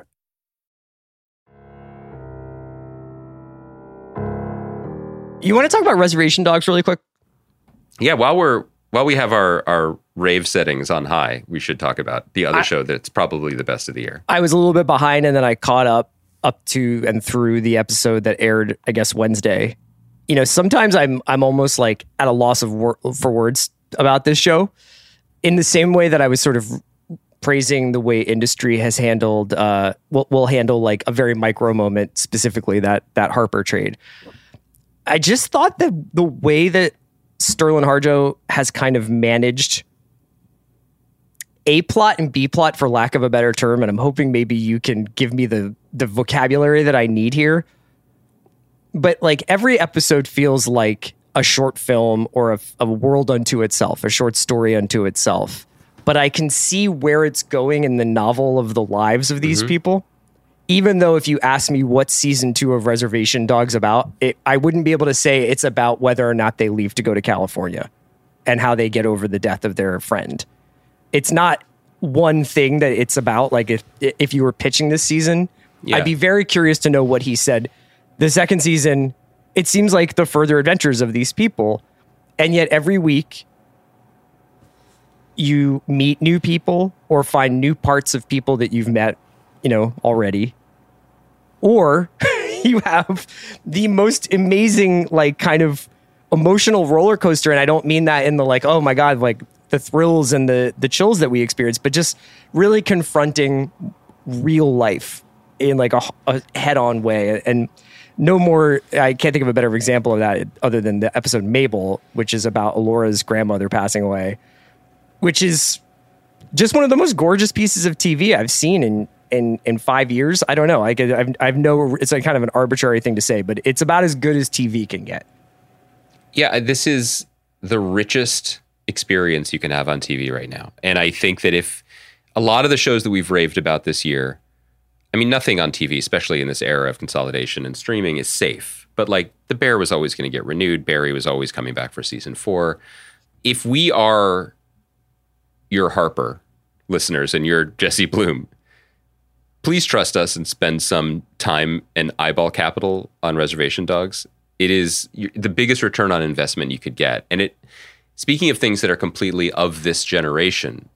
Speaker 2: You want to talk about reservation dogs really quick?
Speaker 5: Yeah, while we're while we have our our rave settings on high, we should talk about the other I, show that's probably the best of the year.
Speaker 2: I was a little bit behind, and then I caught up up to and through the episode that aired, I guess Wednesday. You know, sometimes I'm I'm almost like at a loss of wor- for words about this show. In the same way that I was sort of praising the way industry has handled, uh, will will handle like a very micro moment, specifically that that Harper trade. I just thought that the way that Sterling Harjo has kind of managed A plot and B plot, for lack of a better term, and I'm hoping maybe you can give me the the vocabulary that I need here. But like every episode feels like a short film or a, a world unto itself, a short story unto itself. But I can see where it's going in the novel of the lives of these mm-hmm. people even though if you ask me what season two of Reservation Dogs about, it, I wouldn't be able to say it's about whether or not they leave to go to California and how they get over the death of their friend. It's not one thing that it's about. Like if if you were pitching this season, yeah. I'd be very curious to know what he said. The second season, it seems like the further adventures of these people, and yet every week you meet new people or find new parts of people that you've met, you know, already or you have the most amazing like kind of emotional roller coaster. And I don't mean that in the like oh my god like the thrills and the the chills that we experience but just really confronting real life in like a, a head-on way. And no more i can't think of a better example of that other than the episode mabel which is about Elora's grandmother passing away which is just one of the most gorgeous pieces of tv i've seen in in in five years i don't know i I've, I've no it's like kind of an arbitrary thing to say but it's about as good as tv can get
Speaker 5: yeah uh, this is the richest experience you can have on tv right now and i think that if a lot of the shows that we've raved about this year I mean, nothing on TV, especially in this era of consolidation and streaming, is safe. But like The Bear was always going to get renewed. Barry was always coming back for season four. If we are your Harper listeners and you're Jesse Bloom, please trust us and spend some time and eyeball capital on Reservation Dogs. It is the biggest return on investment you could get. And it, speaking of things that are completely of this generation,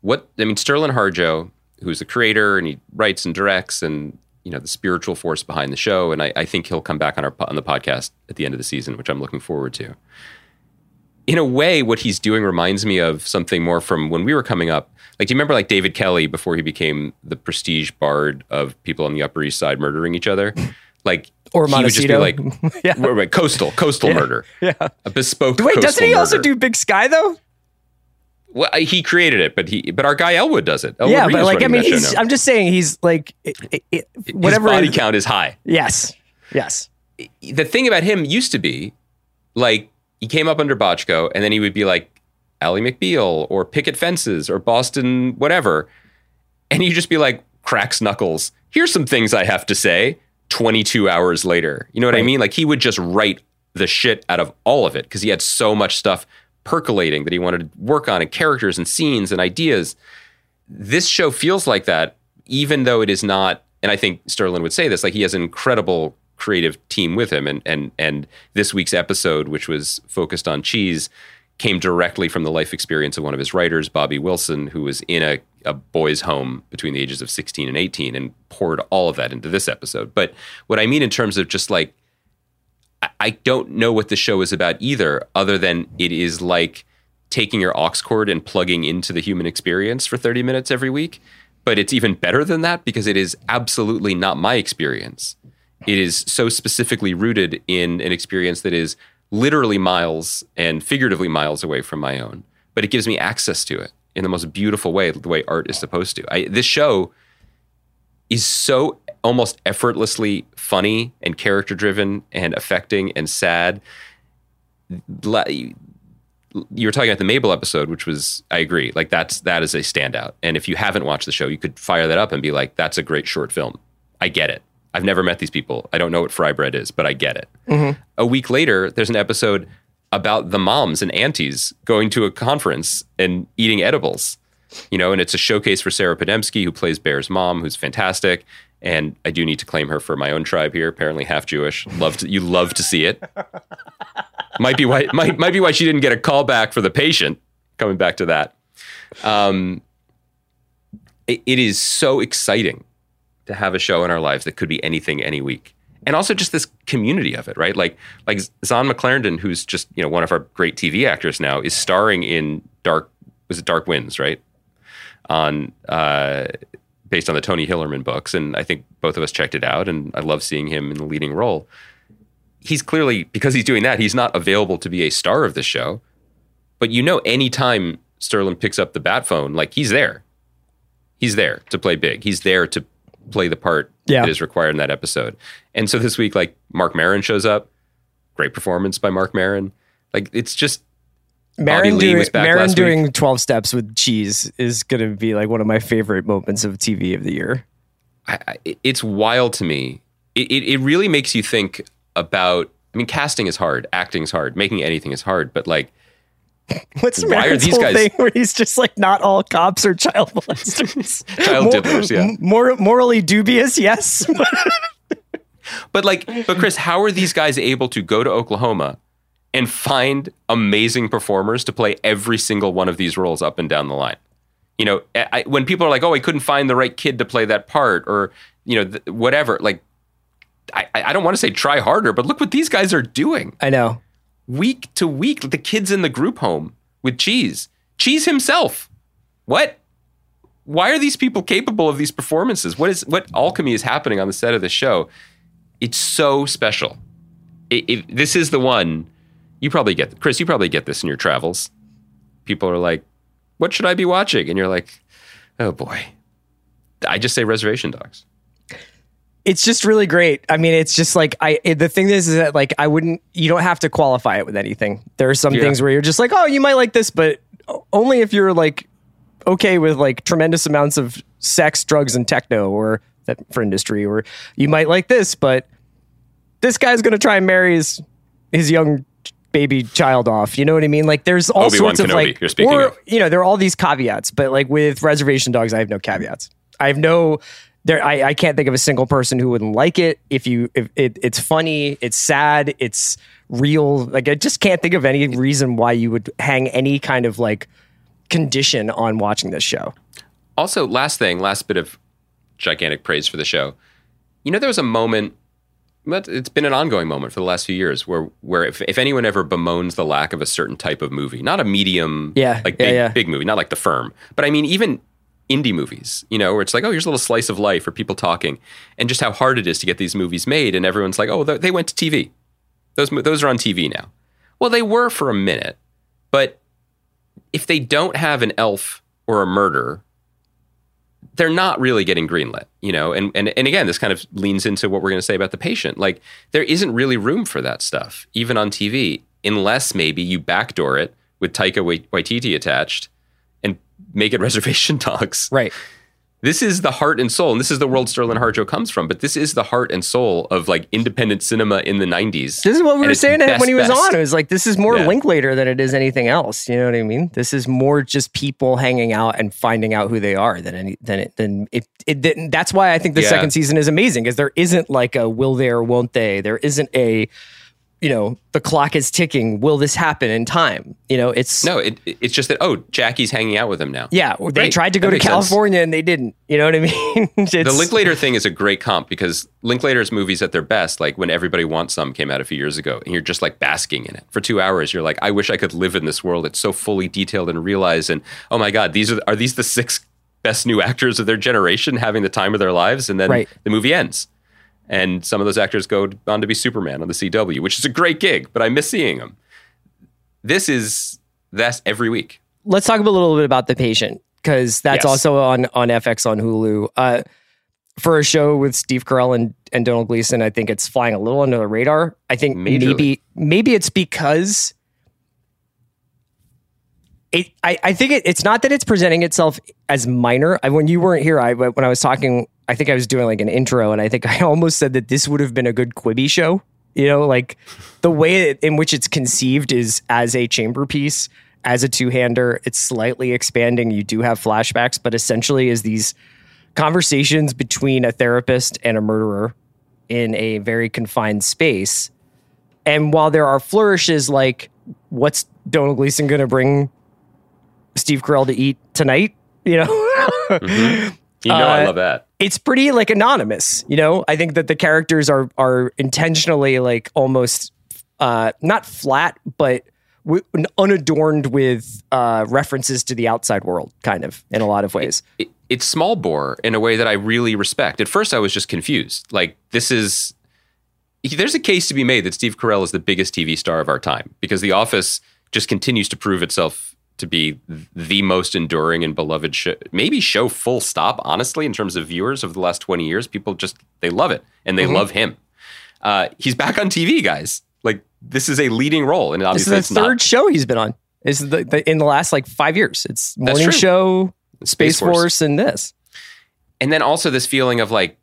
Speaker 5: what I mean, Sterling Harjo who's the creator and he writes and directs and you know the spiritual force behind the show. And I, I think he'll come back on our on the podcast at the end of the season, which I'm looking forward to. In a way, what he's doing reminds me of something more from when we were coming up. Like, do you remember like David Kelley before he became the prestige bard of people on the Upper East Side murdering each other? Like,
Speaker 2: or Montecito.
Speaker 5: he would just be like, yeah. wait, coastal, coastal
Speaker 2: yeah.
Speaker 5: murder,
Speaker 2: yeah,
Speaker 5: a bespoke.
Speaker 2: Wait, doesn't he
Speaker 5: murder.
Speaker 2: also do Big Sky though?
Speaker 5: Well, he created it, but he, but our guy Elwood does it. Elwood
Speaker 2: yeah,
Speaker 5: Reed
Speaker 2: but like, I mean, he's. I'm just saying he's like, it, it, whatever.
Speaker 5: His body count is high.
Speaker 2: Yes, yes.
Speaker 5: The thing about him used to be, like, he came up under Bochco, and then he would be like Ally McBeal or Picket Fences or Boston whatever, and he'd just be like cracks knuckles. Here's some things I have to say. 22 hours later, you know what I mean? Like he would just write the shit out of all of it because he had so much stuff percolating that he wanted to work on and characters and scenes and ideas. This show feels like that, even though it is not. And I think Sterling would say this: like he has an incredible creative team with him, and and and this week's episode, which was focused on cheese, came directly from the life experience of one of his writers, Bobby Wilson, who was in a, a boys' home between the ages of 16 and 18 and poured all of that into this episode. But what I mean in terms of just like I- don't know what the show is about either, other than it is like taking your aux cord and plugging into the human experience for 30 minutes every week. But it's even better than that because it is absolutely not my experience. It is so specifically rooted in an experience that is literally miles and figuratively miles away from my own. But it gives me access to it in the most beautiful way, the way art is supposed to. I, this show is so almost effortlessly funny and character driven and affecting and sad. You were talking about the Mabel episode, which was I agree, like that's that is a standout. And if you haven't watched the show, you could fire that up and be like, "That's a great short film." I get it. I've never met these people. I don't know what fry bread is, but I get it. A week later, there's an episode about the moms and aunties going to a conference and eating edibles you know, and it's a showcase for Sarah Podemski, who plays Bear's mom, who's fantastic. And I do need to claim her for my own tribe here. Apparently, half Jewish. Love to, you love to see it. might be why might might be why she didn't get a call back for the patient. Coming back to that, um, it, it is so exciting to have a show in our lives that could be anything any week, and also just this community of it, right? Like like Zahn McClarnon, who's just you know one of our great TV actors now, is starring in Dark was it Dark Winds, right? on uh, based on the Tony Hillerman books, and I think both of us checked it out, and I love seeing him in the leading role. He's clearly because he's doing that, he's not available to be a star of the show, but you know, anytime Sterling picks up the bat phone, like he's there, he's there to play big, he's there to play the part
Speaker 2: Yeah.
Speaker 5: that is required in that episode. And so this week, like Marc Maron shows up, great performance by Marc Maron. Like it's just
Speaker 2: Marin
Speaker 5: Lee
Speaker 2: doing, Marin
Speaker 5: last week.
Speaker 2: 12 steps with cheese is going to be like one of my favorite moments of TV of the year.
Speaker 5: I, I, it's wild to me. It, it, it really makes you think about. I mean, casting is hard, acting is hard, making anything is hard. But like,
Speaker 2: What's
Speaker 5: Why are these
Speaker 2: whole
Speaker 5: guys-
Speaker 2: thing where he's just like not all cops are child molesters?
Speaker 5: Child
Speaker 2: Mor-
Speaker 5: diddlers, yeah.
Speaker 2: Mor- morally dubious, yes.
Speaker 5: but like, but Chris, how are these guys able to go to Oklahoma and find amazing performers to play every single one of these roles up and down the line? You know, I, when people are like, "Oh, I couldn't find the right kid to play that part," or you know, th- whatever, like I, I don't want to say try harder, but look what these guys are doing
Speaker 2: I know.
Speaker 5: Week to week. The kids in the group home with Cheese, Cheese himself. What? Why are these people capable of these performances? What is what alchemy is happening on the set of the show? It's so special. It, it, this is the one you probably get, Chris. You probably get this in your travels. People are like, "What should I be watching?" And you're like, "Oh boy." I just say Reservation Dogs.
Speaker 2: It's just really great. I mean, it's just like I. It, the thing is, is that like I wouldn't. You don't have to qualify it with anything. There are some
Speaker 5: Yeah.
Speaker 2: things where you're just like, oh, you might like this, but only if you're like okay with like tremendous amounts of sex, drugs, and techno, or that for industry, or you might like this, but this guy's gonna try and marry his his young baby child off. You know what I mean? Like there's all
Speaker 5: Obi-Wan
Speaker 2: sorts of like,
Speaker 5: you're speaking
Speaker 2: or
Speaker 5: of.
Speaker 2: you know, there are all these caveats, but like with Reservation Dogs, I have no caveats. I have no. There, I, I can't think of a single person who wouldn't like it. If you, if it, it's funny, it's sad, it's real. Like I just can't think of any reason why you would hang any kind of like condition on watching this show.
Speaker 5: Also, last thing, last bit of gigantic praise for the show. You know, there was a moment, but it's been an ongoing moment for the last few years where, where if, if anyone ever bemoans the lack of a certain type of movie, not a medium,
Speaker 2: Yeah,
Speaker 5: like
Speaker 2: yeah,
Speaker 5: big,
Speaker 2: yeah.
Speaker 5: big movie, not like The Firm, but I mean, even indie movies, you know, where it's like, oh, here's a little slice of life or people talking, and just how hard it is to get these movies made. And everyone's like, oh, they went to TV. Those, those are on TV now. Well, they were for a minute, but if they don't have an elf or a murder, they're not really getting greenlit, you know. And and and again, this kind of leans into what we're going to say about the patient. Like there isn't really room for that stuff, even on TV, unless maybe you backdoor it with Taika Waititi attached make it reservation dogs.
Speaker 2: Right.
Speaker 5: This is the heart and soul, and this is the world Sterling Harjo comes from. But this is the heart and soul of like independent cinema in the '90s.
Speaker 2: This is what we were saying to him
Speaker 5: best,
Speaker 2: when he was
Speaker 5: best.
Speaker 2: on. It was like this is more
Speaker 5: Yeah.
Speaker 2: Linklater than it is anything else. You know what I mean? This is more just people hanging out and finding out who they are than any than it than it. it didn't, that's why I think the
Speaker 5: Yeah.
Speaker 2: second season is amazing because there isn't like a will they or won't they. There isn't a you know the clock is ticking. Will this happen in time? You know it's
Speaker 5: No, it, it's just that oh, Jackie's hanging out with him now.
Speaker 2: yeah. They
Speaker 5: Great.
Speaker 2: tried to go
Speaker 5: That
Speaker 2: to
Speaker 5: makes sense.
Speaker 2: California and they didn't. You know what I mean?
Speaker 5: The Linklater thing is a great comp because Linklater's movies at their best, like when Everybody Wants Some came out a few years ago, and you're just like basking in it for two hours. You're like, I wish I could live in this world. It's so fully detailed and realized. And oh my god, these are are these the six best new actors of their generation having the time of their lives? And then
Speaker 2: Right.
Speaker 5: the movie ends, and some of those actors go on to be Superman on the CW, which is a great gig, but I miss seeing them. This is that's every week.
Speaker 2: let's talk a little bit about the patient because that's
Speaker 5: Yes.
Speaker 2: also on on FX on Hulu. Uh, for a show with Steve Carell and, and Domhnall Gleeson, I think it's flying a little under the radar. I think
Speaker 5: Majorly.
Speaker 2: maybe maybe it's because it. I, I think it, it's not that it's presenting itself as minor. I, when you weren't here, I when I was talking, I think I was doing like an intro, and I think I almost said that this would have been a good Quibi show. You know, like the way in which it's conceived is as a chamber piece, as a two hander. It's slightly expanding. You do have flashbacks, but essentially is these conversations between a therapist and a murderer in a very confined space. And while there are flourishes like what's Domhnall Gleeson going to bring Steve Carell to eat tonight, you know, mm-hmm.
Speaker 5: You know, I
Speaker 2: Uh,
Speaker 5: love that.
Speaker 2: it's pretty like anonymous. You know, I think that the characters are are intentionally like almost uh, not flat, but w- unadorned with uh, references to the outside world, kind of in a lot of ways.
Speaker 5: it, it's small bore in a way that I really respect. At first, I was just confused. Like, this is. There's a case to be made that Steve Carell is the biggest TV star of our time because The Office just continues to prove itself to be the most enduring and beloved show. Maybe show full stop, honestly, in terms of viewers of the last 20 years. People just, they love it and they
Speaker 2: Mm-hmm.
Speaker 5: love him. Uh, he's back on TV, guys. Like, this is a leading role. And
Speaker 2: This
Speaker 5: obviously,
Speaker 2: is
Speaker 5: it's
Speaker 2: the
Speaker 5: not.
Speaker 2: third show he's been on. Is the, the in the last like five years? It's morning show, Space,
Speaker 5: Space
Speaker 2: Force.
Speaker 5: Force.
Speaker 2: and this.
Speaker 5: and then also this feeling of like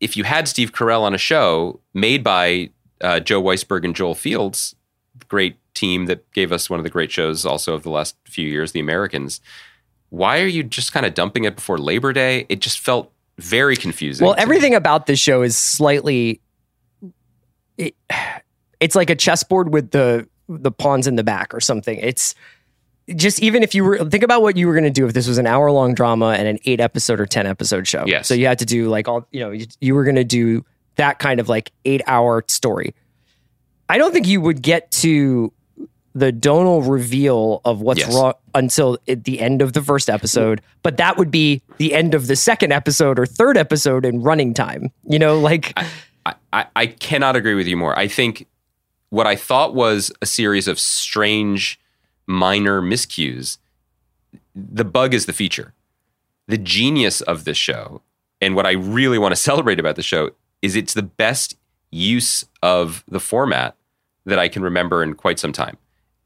Speaker 5: if you had Steve Carell on a show made by uh, Joe Weisberg and Joel Fields, great team that gave us one of the great shows also of the last few years, The Americans. Why are you just kind of dumping it before Labor Day? It just felt very confusing.
Speaker 2: Well,
Speaker 5: to me.
Speaker 2: everything about this show is slightly. It, it's like a chessboard with the the pawns in the back or something. It's just even if you were think about what you were going to do if this was an hour long drama and an eight episode or ten episode show.
Speaker 5: Yes.
Speaker 2: So you had to do like all you know you, you were going to do that kind of like eight hour story. I don't think you would get to the Domhnall reveal of what's
Speaker 5: Yes.
Speaker 2: wrong until at the end of the first episode, but that would be the end of the second episode or third episode in running time. You know, like
Speaker 5: I, I, I cannot agree with you more. I think what I thought was a series of strange minor miscues, the bug is the feature. The genius of this show, and what I really want to celebrate about the show, is it's the best use of the format that I can remember in quite some time.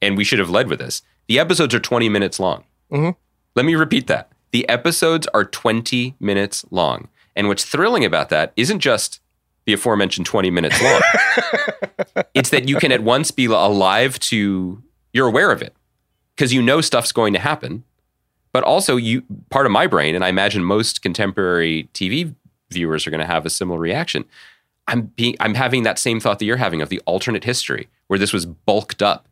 Speaker 5: And we should have led with this. The episodes are 20 minutes long.
Speaker 2: Mhm.
Speaker 5: Let me repeat that. The episodes are 20 minutes long. And what's thrilling about that isn't just the aforementioned 20 minutes long. it's that you can at once be alive to, you're aware of it because you know stuff's going to happen. But also, you part of my brain, and I imagine most contemporary TV viewers are going to have a similar reaction. I'm being, I'm having that same thought that you're having of the alternate history, where this was bulked up.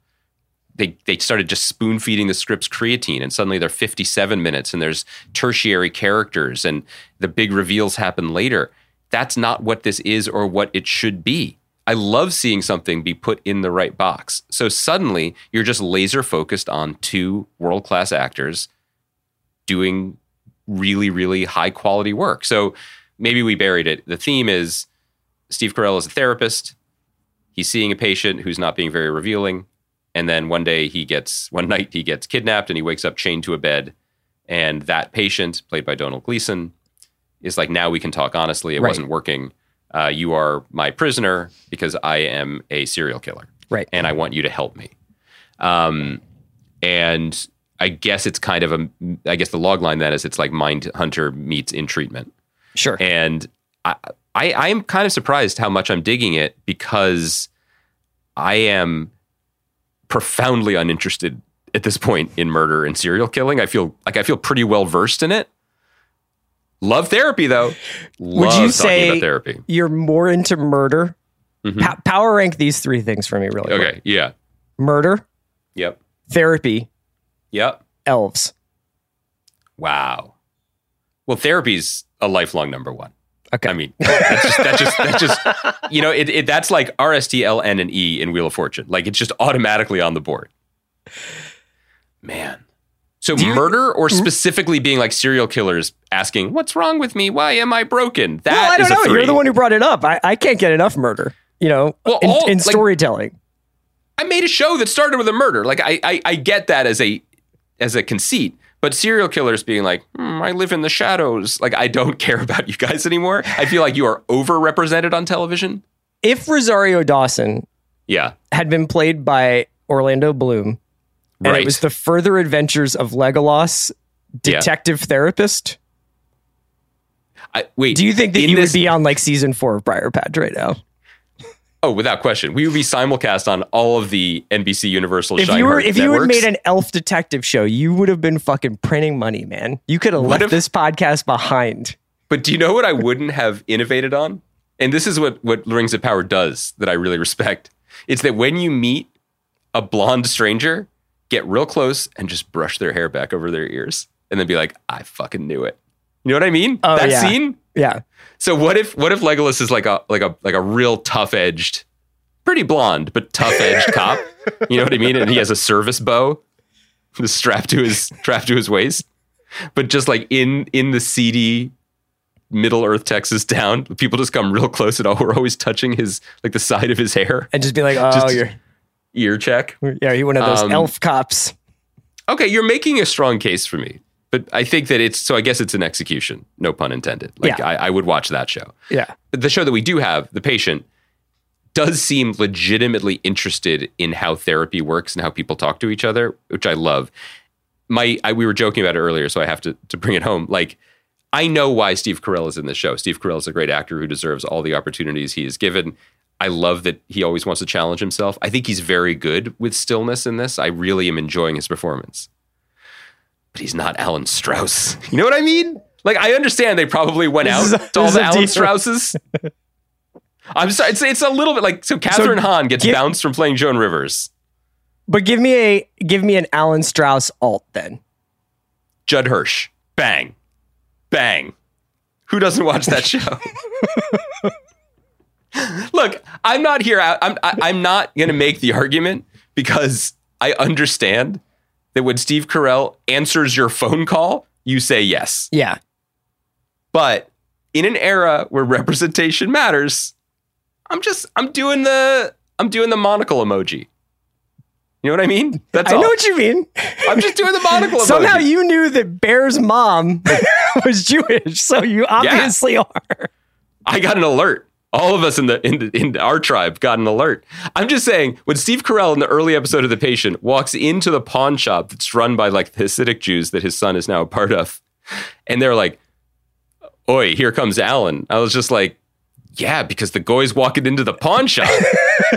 Speaker 5: They they started just spoon feeding the scripts creatine, and suddenly they're 57 minutes, and there's tertiary characters, and the big reveals happen later. That's not what this is or what it should be. I love seeing something be put in the right box. So suddenly you're just laser focused on two world class actors doing really, really high quality work. So maybe we buried it. The theme is Steve Carell is a therapist. He's seeing a patient who's not being very revealing. And then one day he gets, one night he gets kidnapped and he wakes up chained to a bed. And that patient, played by Domhnall Gleeson, is like, now we can talk honestly. It
Speaker 2: Right.
Speaker 5: wasn't working. Uh, you are my prisoner because I am a serial killer
Speaker 2: right.
Speaker 5: and I want you to help me. Um, and I guess it's kind of a, I guess the log line then is it's like Mind Hunter meets in treatment.
Speaker 2: Sure.
Speaker 5: And I, I, I am kind of surprised how much I'm digging it because I am profoundly uninterested at this point in murder and serial killing. I feel like I feel pretty well versed in it. Love therapy though.
Speaker 2: Would you say
Speaker 5: about therapy?
Speaker 2: you're more into murder?
Speaker 5: Mhm.
Speaker 2: Pa- power rank these three things for me, really. quick.
Speaker 5: Okay. Yeah.
Speaker 2: Murder,
Speaker 5: Yep.
Speaker 2: therapy,
Speaker 5: Yep.
Speaker 2: elves.
Speaker 5: Wow. Well, therapy's a lifelong number one.
Speaker 2: Okay.
Speaker 5: I mean, that's just, that just, that just, you know, it, it, that's like R, S, T, L, N, and E in Wheel of Fortune. Like it's just automatically on the board. Man. So
Speaker 2: you-
Speaker 5: murder or mm-hmm. specifically being like serial killers asking, what's wrong with me? Why am I broken? That
Speaker 2: well, I don't know.
Speaker 5: three.
Speaker 2: You're the one who brought it up. I, I can't get enough murder. You know,
Speaker 5: Well,
Speaker 2: in,
Speaker 5: all-
Speaker 2: in
Speaker 5: like-
Speaker 2: storytelling.
Speaker 5: I made a show that started with a murder. Like I, I, I get that as a, as a conceit. But serial killers being like, hmm, I live in the shadows. Like I don't care about you guys anymore. I feel like you are overrepresented on television.
Speaker 2: if Rosario Dawson
Speaker 5: Yeah.
Speaker 2: had been played by Orlando Bloom, and
Speaker 5: Right.
Speaker 2: it was the further adventures of Legolas,
Speaker 5: Yeah.
Speaker 2: detective therapist.
Speaker 5: I, wait.
Speaker 2: Do you think that you
Speaker 5: this-
Speaker 2: would be on like season four of Briarpatch right now?
Speaker 5: Oh, without question, we would be simulcast on all of the NBC Universal.
Speaker 2: If you were, if you had made an elf detective show, you would have been fucking printing money, man. You could have
Speaker 5: What
Speaker 2: left
Speaker 5: if-
Speaker 2: this podcast behind.
Speaker 5: But do you know what I wouldn't have innovated on? And this is what what Rings of Power does that I really respect. It's that when you meet a blonde stranger, get real close and just brush their hair back over their ears, and then be like, "I fucking knew it." You know what I mean?
Speaker 2: Oh,
Speaker 5: that
Speaker 2: yeah.
Speaker 5: scene.
Speaker 2: Yeah.
Speaker 5: So what if what if Legolas is like a like a like a real tough edged, pretty blonde but tough edged cop? You know what I mean? And he has a service bow, strapped to his strapped to his waist, but just like in in the seedy Middle Earth Texas town, people just come real close and all we're always touching his like the side of his hair,
Speaker 2: And just be like, oh,
Speaker 5: Just-
Speaker 2: you're,
Speaker 5: ear check.
Speaker 2: yeah, you're one of those
Speaker 5: Um,
Speaker 2: elf cops.
Speaker 5: Okay, you're making a strong case for me. But I think that it's so I guess it's an execution, no pun intended. Like
Speaker 2: Yeah.
Speaker 5: I, I would watch that show.
Speaker 2: Yeah.
Speaker 5: the show that we do have, the patient, does seem legitimately interested in how therapy works and how people talk to each other, which I love. My, I, we were joking about it earlier, so I have to to bring it home. Like, I know why Steve Carell is in this show. Steve Carell is a great actor who deserves all the opportunities he is given. I love that he always wants to challenge himself. I think he's very good with stillness in this. I really am enjoying his performance. But he's not Alan Strauss. You know what I mean? Like, I understand they probably went
Speaker 2: This
Speaker 5: out
Speaker 2: a-
Speaker 5: to all the Alan
Speaker 2: deal.
Speaker 5: Strausses. I'm sorry. It's, it's a little bit like so. Kathryn Hahn gets
Speaker 2: give-
Speaker 5: bounced from playing Joan Rivers.
Speaker 2: But give me a give me an Alan Strauss alt then.
Speaker 5: Judd Hirsch. Bang, bang. Who doesn't watch that show? Look, I'm not here. I'm I, I'm not going to make the argument because I understand that when Steve Carell answers your phone call, you say yes.
Speaker 2: Yeah.
Speaker 5: But in an era where representation matters, I'm just I'm doing the I'm doing the monocle emoji. You know what I mean? That's
Speaker 2: I
Speaker 5: all.
Speaker 2: know what you mean.
Speaker 5: I'm just doing the monocle emoji.
Speaker 2: Somehow you knew that Bear's mom was Jewish, so you obviously are.
Speaker 5: I got an alert. All of us in the in the, in our tribe got an alert. I'm just saying when Steve Carell in the early episode of The Patient walks into the pawn shop that's run by like the Hasidic Jews that his son is now a part of, and they're like, "Oi, here comes Alan." I was just like, "Yeah," because the guy's walking into the pawn shop.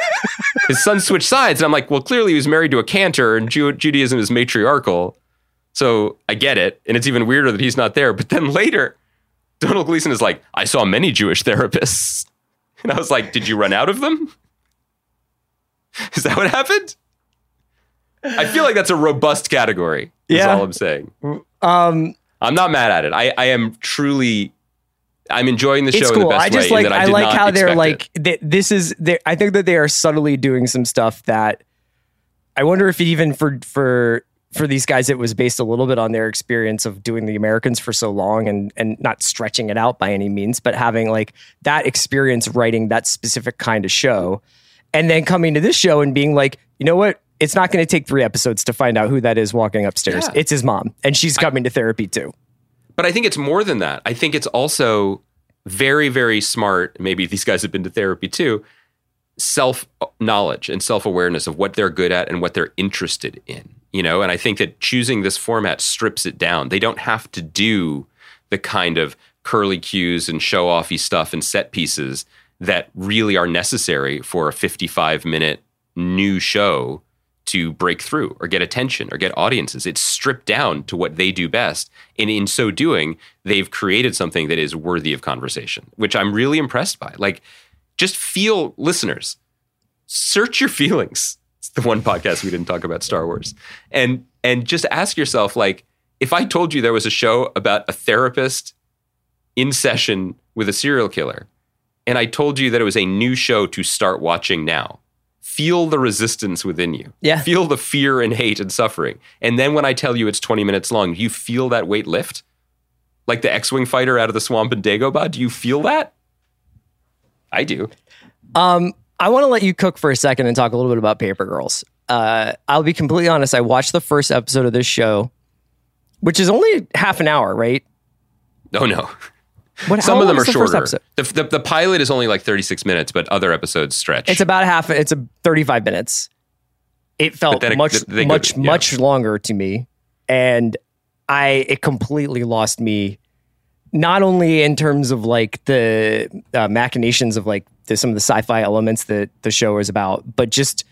Speaker 5: his son switched sides, and I'm like, "Well, clearly he was married to a cantor, and Ju- Judaism is matriarchal." So I get it, and it's even weirder that he's not there. But then later, Domhnall Gleeson is like, I saw many Jewish therapists. And I was like, Did you run out of them? Is that what happened? I feel like that's a robust category. Is
Speaker 2: Yeah.
Speaker 5: all I'm saying.
Speaker 2: Um,
Speaker 5: I'm not mad at it. I, I am truly, I'm enjoying the show
Speaker 2: it's
Speaker 5: in the
Speaker 2: cool.
Speaker 5: best
Speaker 2: I just like
Speaker 5: I,
Speaker 2: I like how they're like
Speaker 5: it.
Speaker 2: th- this is they I think that they are subtly doing some stuff that I wonder if even for for for these guys it was based a little bit on their experience of doing the Americans for so long and and not stretching it out by any means, but having like that experience writing that specific kind of show and then coming to this show and being like, you know what? It's not going to take three episodes to find out who that is walking upstairs.
Speaker 5: Yeah.
Speaker 2: It's his mom, and she's coming to therapy too.
Speaker 5: But I think it's more than that. I think it's also very, very smart. Maybe these guys have been to therapy too. Self knowledge and self awareness of what they're good at and what they're interested in. You know, and I think that choosing this format strips it down. They don't have to do the kind of curly cues and show offy stuff and set pieces that really are necessary for a 55 minute new show to break through or get attention or get audiences. It's stripped down to what they do best. And in so doing, they've created something that is worthy of conversation, which I'm really impressed by. Like, just feel, listeners, search your feelings. The one podcast we didn't talk about Star Wars. And and just ask yourself, like, if I told you there was a show about a therapist in session with a serial killer, and I told you that it was a new show to start watching now, feel the resistance within you.
Speaker 2: Yeah.
Speaker 5: Feel the fear and hate and suffering. And then when I tell you it's 20 minutes long, you feel that weight lift? Like the X-Wing fighter out of the swamp in Dagobah? Do you feel that? I do.
Speaker 2: Um, I want to let you cook for a second and talk a little bit about Paper Girls. Uh, I'll be completely honest. I watched the first episode of this show, which is only half an hour, right?
Speaker 5: Oh no.
Speaker 2: What,
Speaker 5: Some of them are
Speaker 2: the
Speaker 5: shorter. The, the, the pilot is only like 36 minutes, but other episodes stretch.
Speaker 2: It's about half. It's a thirty-five minutes. It felt
Speaker 5: it-
Speaker 2: much,
Speaker 5: they
Speaker 2: much,
Speaker 5: yeah.
Speaker 2: much longer to me, and I it completely lost me. Not only in terms of like the uh, machinations of like the, some of the sci-fi elements that the show is about, but just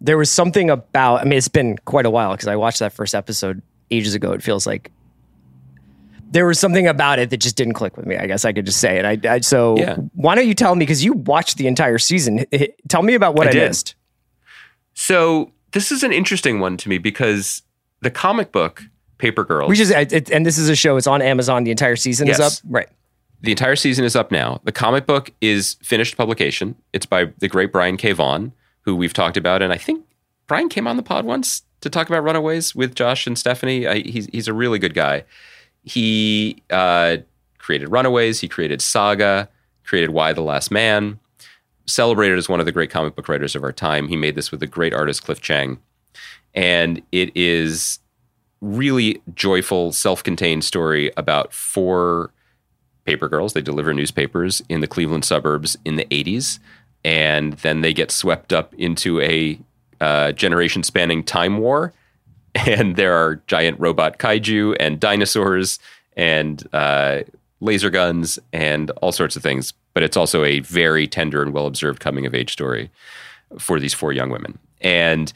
Speaker 2: there was something about. I mean, it's been quite a while because I watched that first episode ages ago. It feels like there was something about it that just didn't click with me. I guess I could just say it. I, I so
Speaker 5: Yeah.
Speaker 2: why don't you tell me because you watched the entire season? Tell me about what I,
Speaker 5: I
Speaker 2: missed.
Speaker 5: so this is an interesting one to me because the comic book Paper Girls.
Speaker 2: It, it- and this is a show. It's on Amazon. The entire season is up. Right.
Speaker 5: The entire season is up now. The comic book is finished publication. It's by the great Brian K. Vaughan, who we've talked about, and I think Brian came on the pod once to talk about Runaways with Josh and Stephanie. I, he's he's a really good guy. He uh, created Runaways. He created Saga. Created Y the Last Man. Celebrated as one of the great comic book writers of our time. He made this with the great artist Cliff Chiang, and it is really joyful, self-contained story about four paper girls. They deliver newspapers in the Cleveland suburbs in the 80s. And then they get swept up into a uh, generation spanning time war. And there are giant robot kaiju and dinosaurs and uh, laser guns and all sorts of things. But it's also a very tender and well observed coming of age story for these four young women. And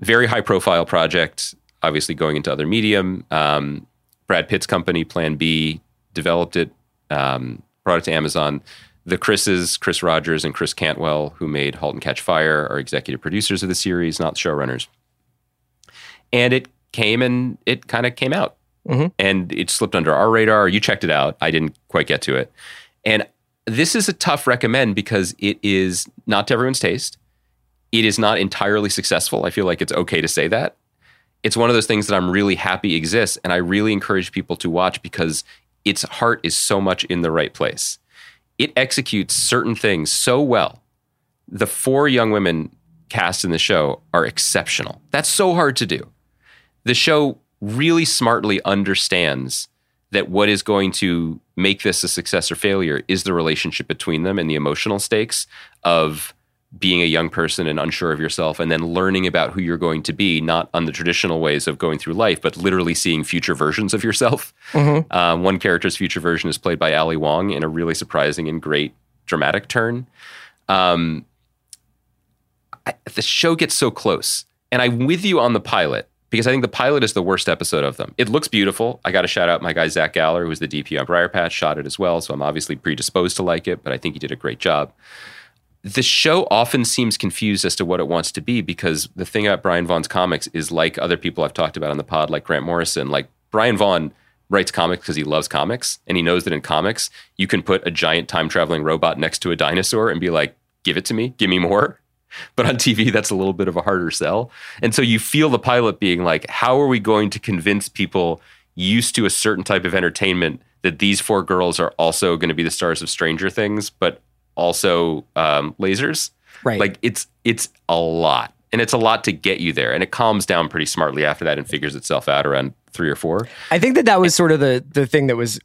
Speaker 5: very high profile project, obviously going into other medium. Um, Brad Pitt's company, Plan B, developed it, um, brought it to Amazon. The Chris's, Chris Rogers and Chris Cantwell, who made *Halt and Catch Fire*, are executive producers of the series, not showrunners. And it came and it kind of came out, and it slipped under our radar. You checked it out. I didn't quite get to it, and this is a tough recommend because it is not to everyone's taste. It is not entirely successful. I feel like it's okay to say that. It's one of those things that I'm really happy exists, and I really encourage people to watch because its heart is so much in the right place. It executes certain things so well. The four young women cast in the show are exceptional. That's so hard to do. The show really smartly understands that what is going to make this a success or failure is the relationship between them and the emotional stakes of being a young person and unsure of yourself and then learning about who you're going to be not on the traditional ways of going through life but literally seeing future versions of yourself mm-hmm. uh, one character's future version is played by ali wong in a really surprising and great dramatic turn um, I, the show gets so close and i'm with you on the pilot because I think the pilot is the worst episode of them. It looks beautiful. I got to shout out my guy Zach Galler, who's the DP on Briarpatch, shot it as well. So I'm obviously predisposed to like it, but I think he did a great job. The show often seems confused as to what it wants to be because the thing about Brian Vaughan's comics is like other people I've talked about on the pod, like Grant Morrison. Like Brian Vaughan writes comics because he loves comics, and he knows that in comics you can put a giant time traveling robot next to a dinosaur and be like, "Give it to me, give me more." But on TV, that's a little bit of a harder sell. And so you feel the pilot being like, how are we going to convince people used to a certain type of entertainment that these four girls are also going to be the stars of Stranger Things, but also um, lasers?
Speaker 2: Right.
Speaker 5: Like it's it's a lot. And it's a lot to get you there. And it calms down pretty smartly after that and figures itself out around three or four.
Speaker 2: I think that that was sort of the the thing that was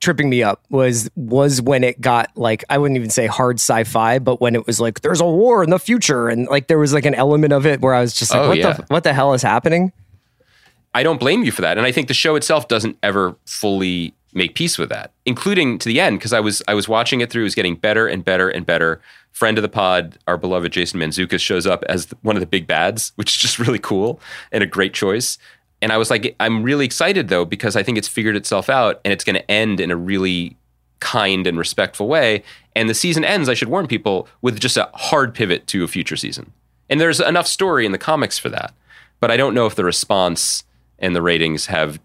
Speaker 2: tripping me up was was when it got like I wouldn't even say hard sci-fi, but when it was like there's a war in the future and like there was like an element of it where I was just like, oh, what yeah. the what the hell is happening?
Speaker 5: I don't blame you for that, and I think the show itself doesn't ever fully make peace with that, including to the end because I was I was watching it through, it was getting better and better and better. Friend of the pod, our beloved Jason Mantzoukas shows up as one of the big bads, which is just really cool and a great choice. And I was like, I'm really excited though, because I think it's figured itself out and it's going to end in a really kind and respectful way. And the season ends, I should warn people, with just a hard pivot to a future season. And there's enough story in the comics for that. But I don't know if the response and the ratings have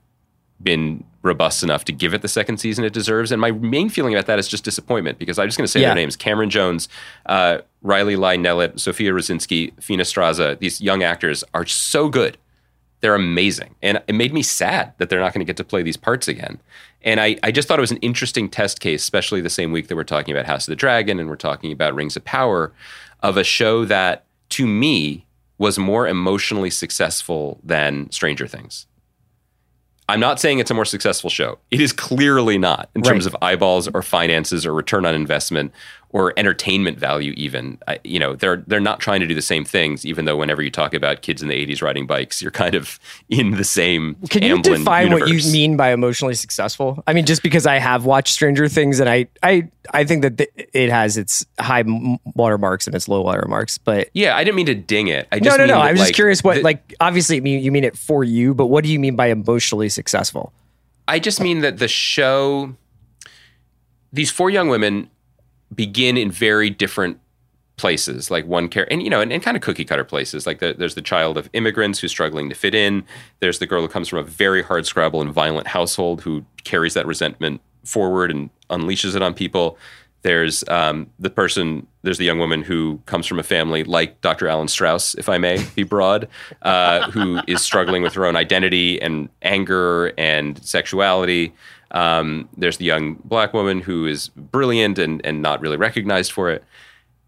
Speaker 5: been robust enough to give it the second season it deserves. And my main feeling about that is just disappointment because I'm just going to say yeah. their names Camryn Jones, uh, Riley Lai Nelet, Sofia Rosinsky, Fina Strazza. These young actors are so good they're amazing. And it made me sad that they're not going to get to play these parts again. And I, I just thought it was an interesting test case, especially the same week that we're talking about House of the Dragon and we're talking about Rings of Power, of a show that to me was more emotionally successful than Stranger Things. I'm not saying it's a more successful show. It is clearly not in terms of eyeballs or finances or return on investment or entertainment value even I, you know they're they're not trying to do the same things even though whenever you talk about kids in the 80s riding bikes you're kind of in the same
Speaker 2: can you define universe. what you mean by emotionally successful? I mean just because i have watched stranger things and i i i think that it has its high watermarks and its low watermarks but
Speaker 5: yeah i didn't mean to ding it. I
Speaker 2: just
Speaker 5: no
Speaker 2: no no
Speaker 5: i
Speaker 2: was
Speaker 5: like,
Speaker 2: just curious what the, like obviously you mean it for you but what do you mean by emotionally successful?
Speaker 5: I just mean that the show these four young women begin in very different places like one care and you know and, and kind of cookie cutter places. Like the, there's the child of immigrants who's struggling to fit in. There's the girl who comes from a very hard scrabble and violent household who carries that resentment forward and unleashes it on people. There's um, the person there's the young woman who comes from a family like dr alan strauss if i may be broad uh, who is struggling with her own identity and anger and sexuality um, there's the young black woman who is brilliant and, and not really recognized for it.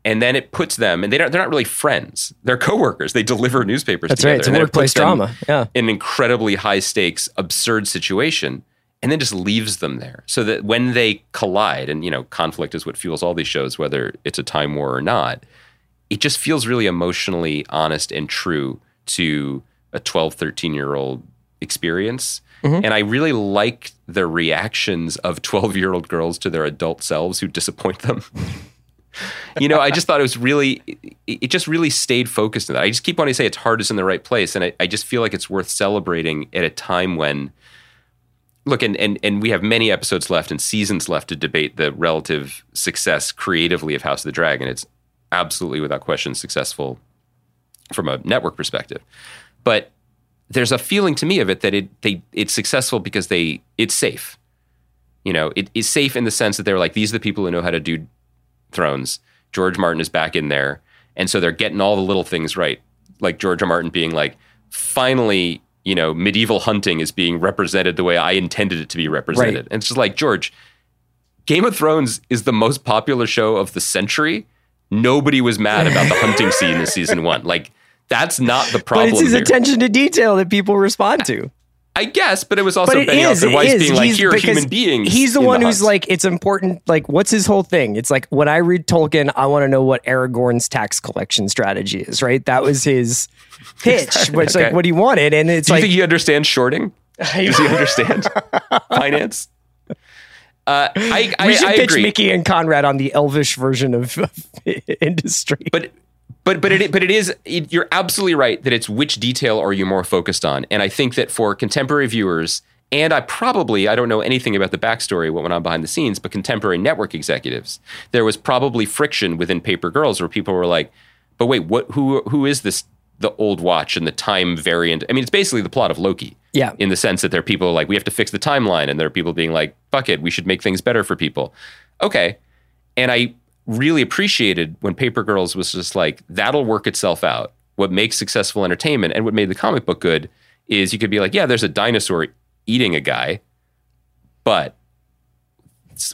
Speaker 5: And then it puts them, and they don't, they're not really friends. They're coworkers. They deliver newspapers
Speaker 2: That's
Speaker 5: together.
Speaker 2: right. It's a workplace drama. Yeah.
Speaker 5: An incredibly high stakes, absurd situation, and then just leaves them there. So that when they collide, and you know, conflict is what fuels all these shows, whether it's a time war or not, it just feels really emotionally honest and true to a 12, 13 year old experience. Mm-hmm. And I really like the reactions of 12 year old girls to their adult selves who disappoint them. you know, I just thought it was really, it just really stayed focused on that. I just keep wanting to say it's hard is in the right place. And I, I just feel like it's worth celebrating at a time when, look, and, and, and we have many episodes left and seasons left to debate the relative success creatively of House of the Dragon. It's absolutely, without question, successful from a network perspective. But there's a feeling to me of it that it they it's successful because they it's safe. You know, it is safe in the sense that they're like, these are the people who know how to do Thrones. George Martin is back in there. And so they're getting all the little things right. Like George R. Martin being like, finally, you know, medieval hunting is being represented the way I intended it to be represented.
Speaker 2: Right.
Speaker 5: And it's just like, George, Game of Thrones is the most popular show of the century. Nobody was mad about the hunting scene in season one. Like, that's not the problem.
Speaker 2: But it's his
Speaker 5: here.
Speaker 2: attention to detail that people respond to.
Speaker 5: I guess, but it was also
Speaker 2: But it
Speaker 5: Benioff
Speaker 2: is.
Speaker 5: and Weiss
Speaker 2: is.
Speaker 5: being like, here are human beings.
Speaker 2: He's the one who's
Speaker 5: hunt."
Speaker 2: like, it's important. Like, what's his whole thing? It's like when I read Tolkien, I want to know what Aragorn's tax collection strategy is. Right? That was his pitch, which like what he wanted, and it's
Speaker 5: Do you
Speaker 2: like
Speaker 5: think he understands shorting? Does he understand finance? Uh, I, I,
Speaker 2: we should
Speaker 5: I
Speaker 2: pitch
Speaker 5: agree.
Speaker 2: Mickey and Konrad on the Elvish version of, of industry.
Speaker 5: but but but it but it is it, you're absolutely right that it's which detail are you more focused on. And i think that for contemporary viewers and i probably i don't know anything about the backstory what went on behind the scenes but contemporary network executives there was probably friction within paper girls where people were like but wait what who who is this the old watch and the time variant? I mean it's basically the plot of loki.
Speaker 2: Yeah.
Speaker 5: in the sense that there are people like we have to fix the timeline and there are people being like fuck it we should make things better for people. Okay. And I really appreciated when Paper Girls was just like, that'll work itself out. What makes successful entertainment and what made the comic book good is you could be like, yeah, there's a dinosaur eating a guy, but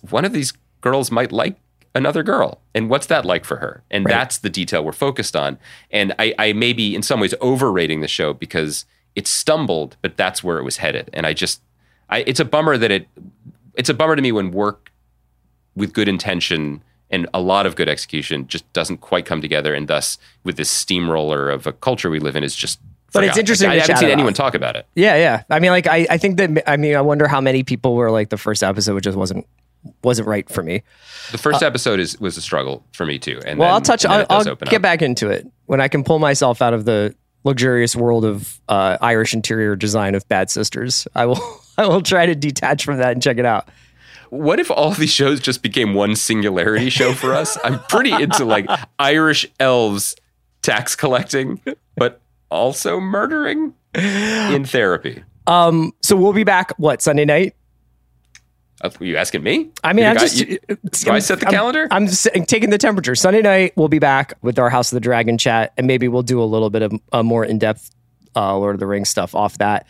Speaker 5: one of these girls might like another girl. And what's that like for her? And
Speaker 2: Right.
Speaker 5: that's the detail we're focused on. And I, I may be in some ways overrating the show because it stumbled, but that's where it was headed. And I just, I, it's a bummer that it, it's a bummer to me when work with good intention and a lot of good execution just doesn't quite come together, and thus, with this steamroller of a culture we live in, is just.
Speaker 2: But it's interesting
Speaker 5: I, I haven't seen anyone talk about it.
Speaker 2: yeah, yeah. I mean, like, I, I think that I mean, I wonder how many people were like the first episode which just wasn't wasn't right for me.
Speaker 5: The first episode is was a struggle for me too. And
Speaker 2: Uh, Well,
Speaker 5: then-
Speaker 2: I'll touch. I'll, I'll get
Speaker 5: up.
Speaker 2: back into it when I can pull myself out of the luxurious world of uh, Irish interior design of Bad Sisters. I will. I will try to detach from that and check it out.
Speaker 5: What if all these shows just became one singularity show for us? I'm pretty into like Irish elves tax collecting, but also murdering in therapy.
Speaker 2: Um, so we'll be back. What Sunday night?
Speaker 5: Uh, you asking me?
Speaker 2: I mean, I'm
Speaker 5: guy-
Speaker 2: just.
Speaker 5: you- do I set the
Speaker 2: I'm-
Speaker 5: calendar?
Speaker 2: I'm just taking the temperature. Sunday night, we'll be back with our House of the Dragon chat, and maybe we'll do a little bit of a more in depth uh, Lord of the Rings stuff off that.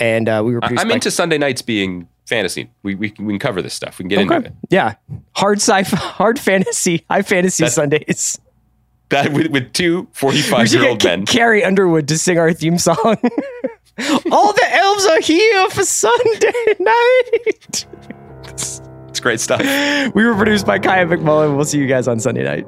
Speaker 2: And uh, we were.
Speaker 5: I'm
Speaker 2: by-
Speaker 5: into Sunday nights being fantasy. We, we, can- we can cover this stuff. We can get into it.
Speaker 2: Yeah, hard sci-fi, hard fantasy, high fantasy
Speaker 5: That's-
Speaker 2: Sundays.
Speaker 5: That with, with two
Speaker 2: We
Speaker 5: 45
Speaker 2: should
Speaker 5: year old
Speaker 2: get
Speaker 5: men.
Speaker 2: Carrie Underwood to sing our theme song. All the elves are here for Sunday night.
Speaker 5: It's great stuff.
Speaker 2: We were produced by Kaya McMullen. We'll see you guys on Sunday night.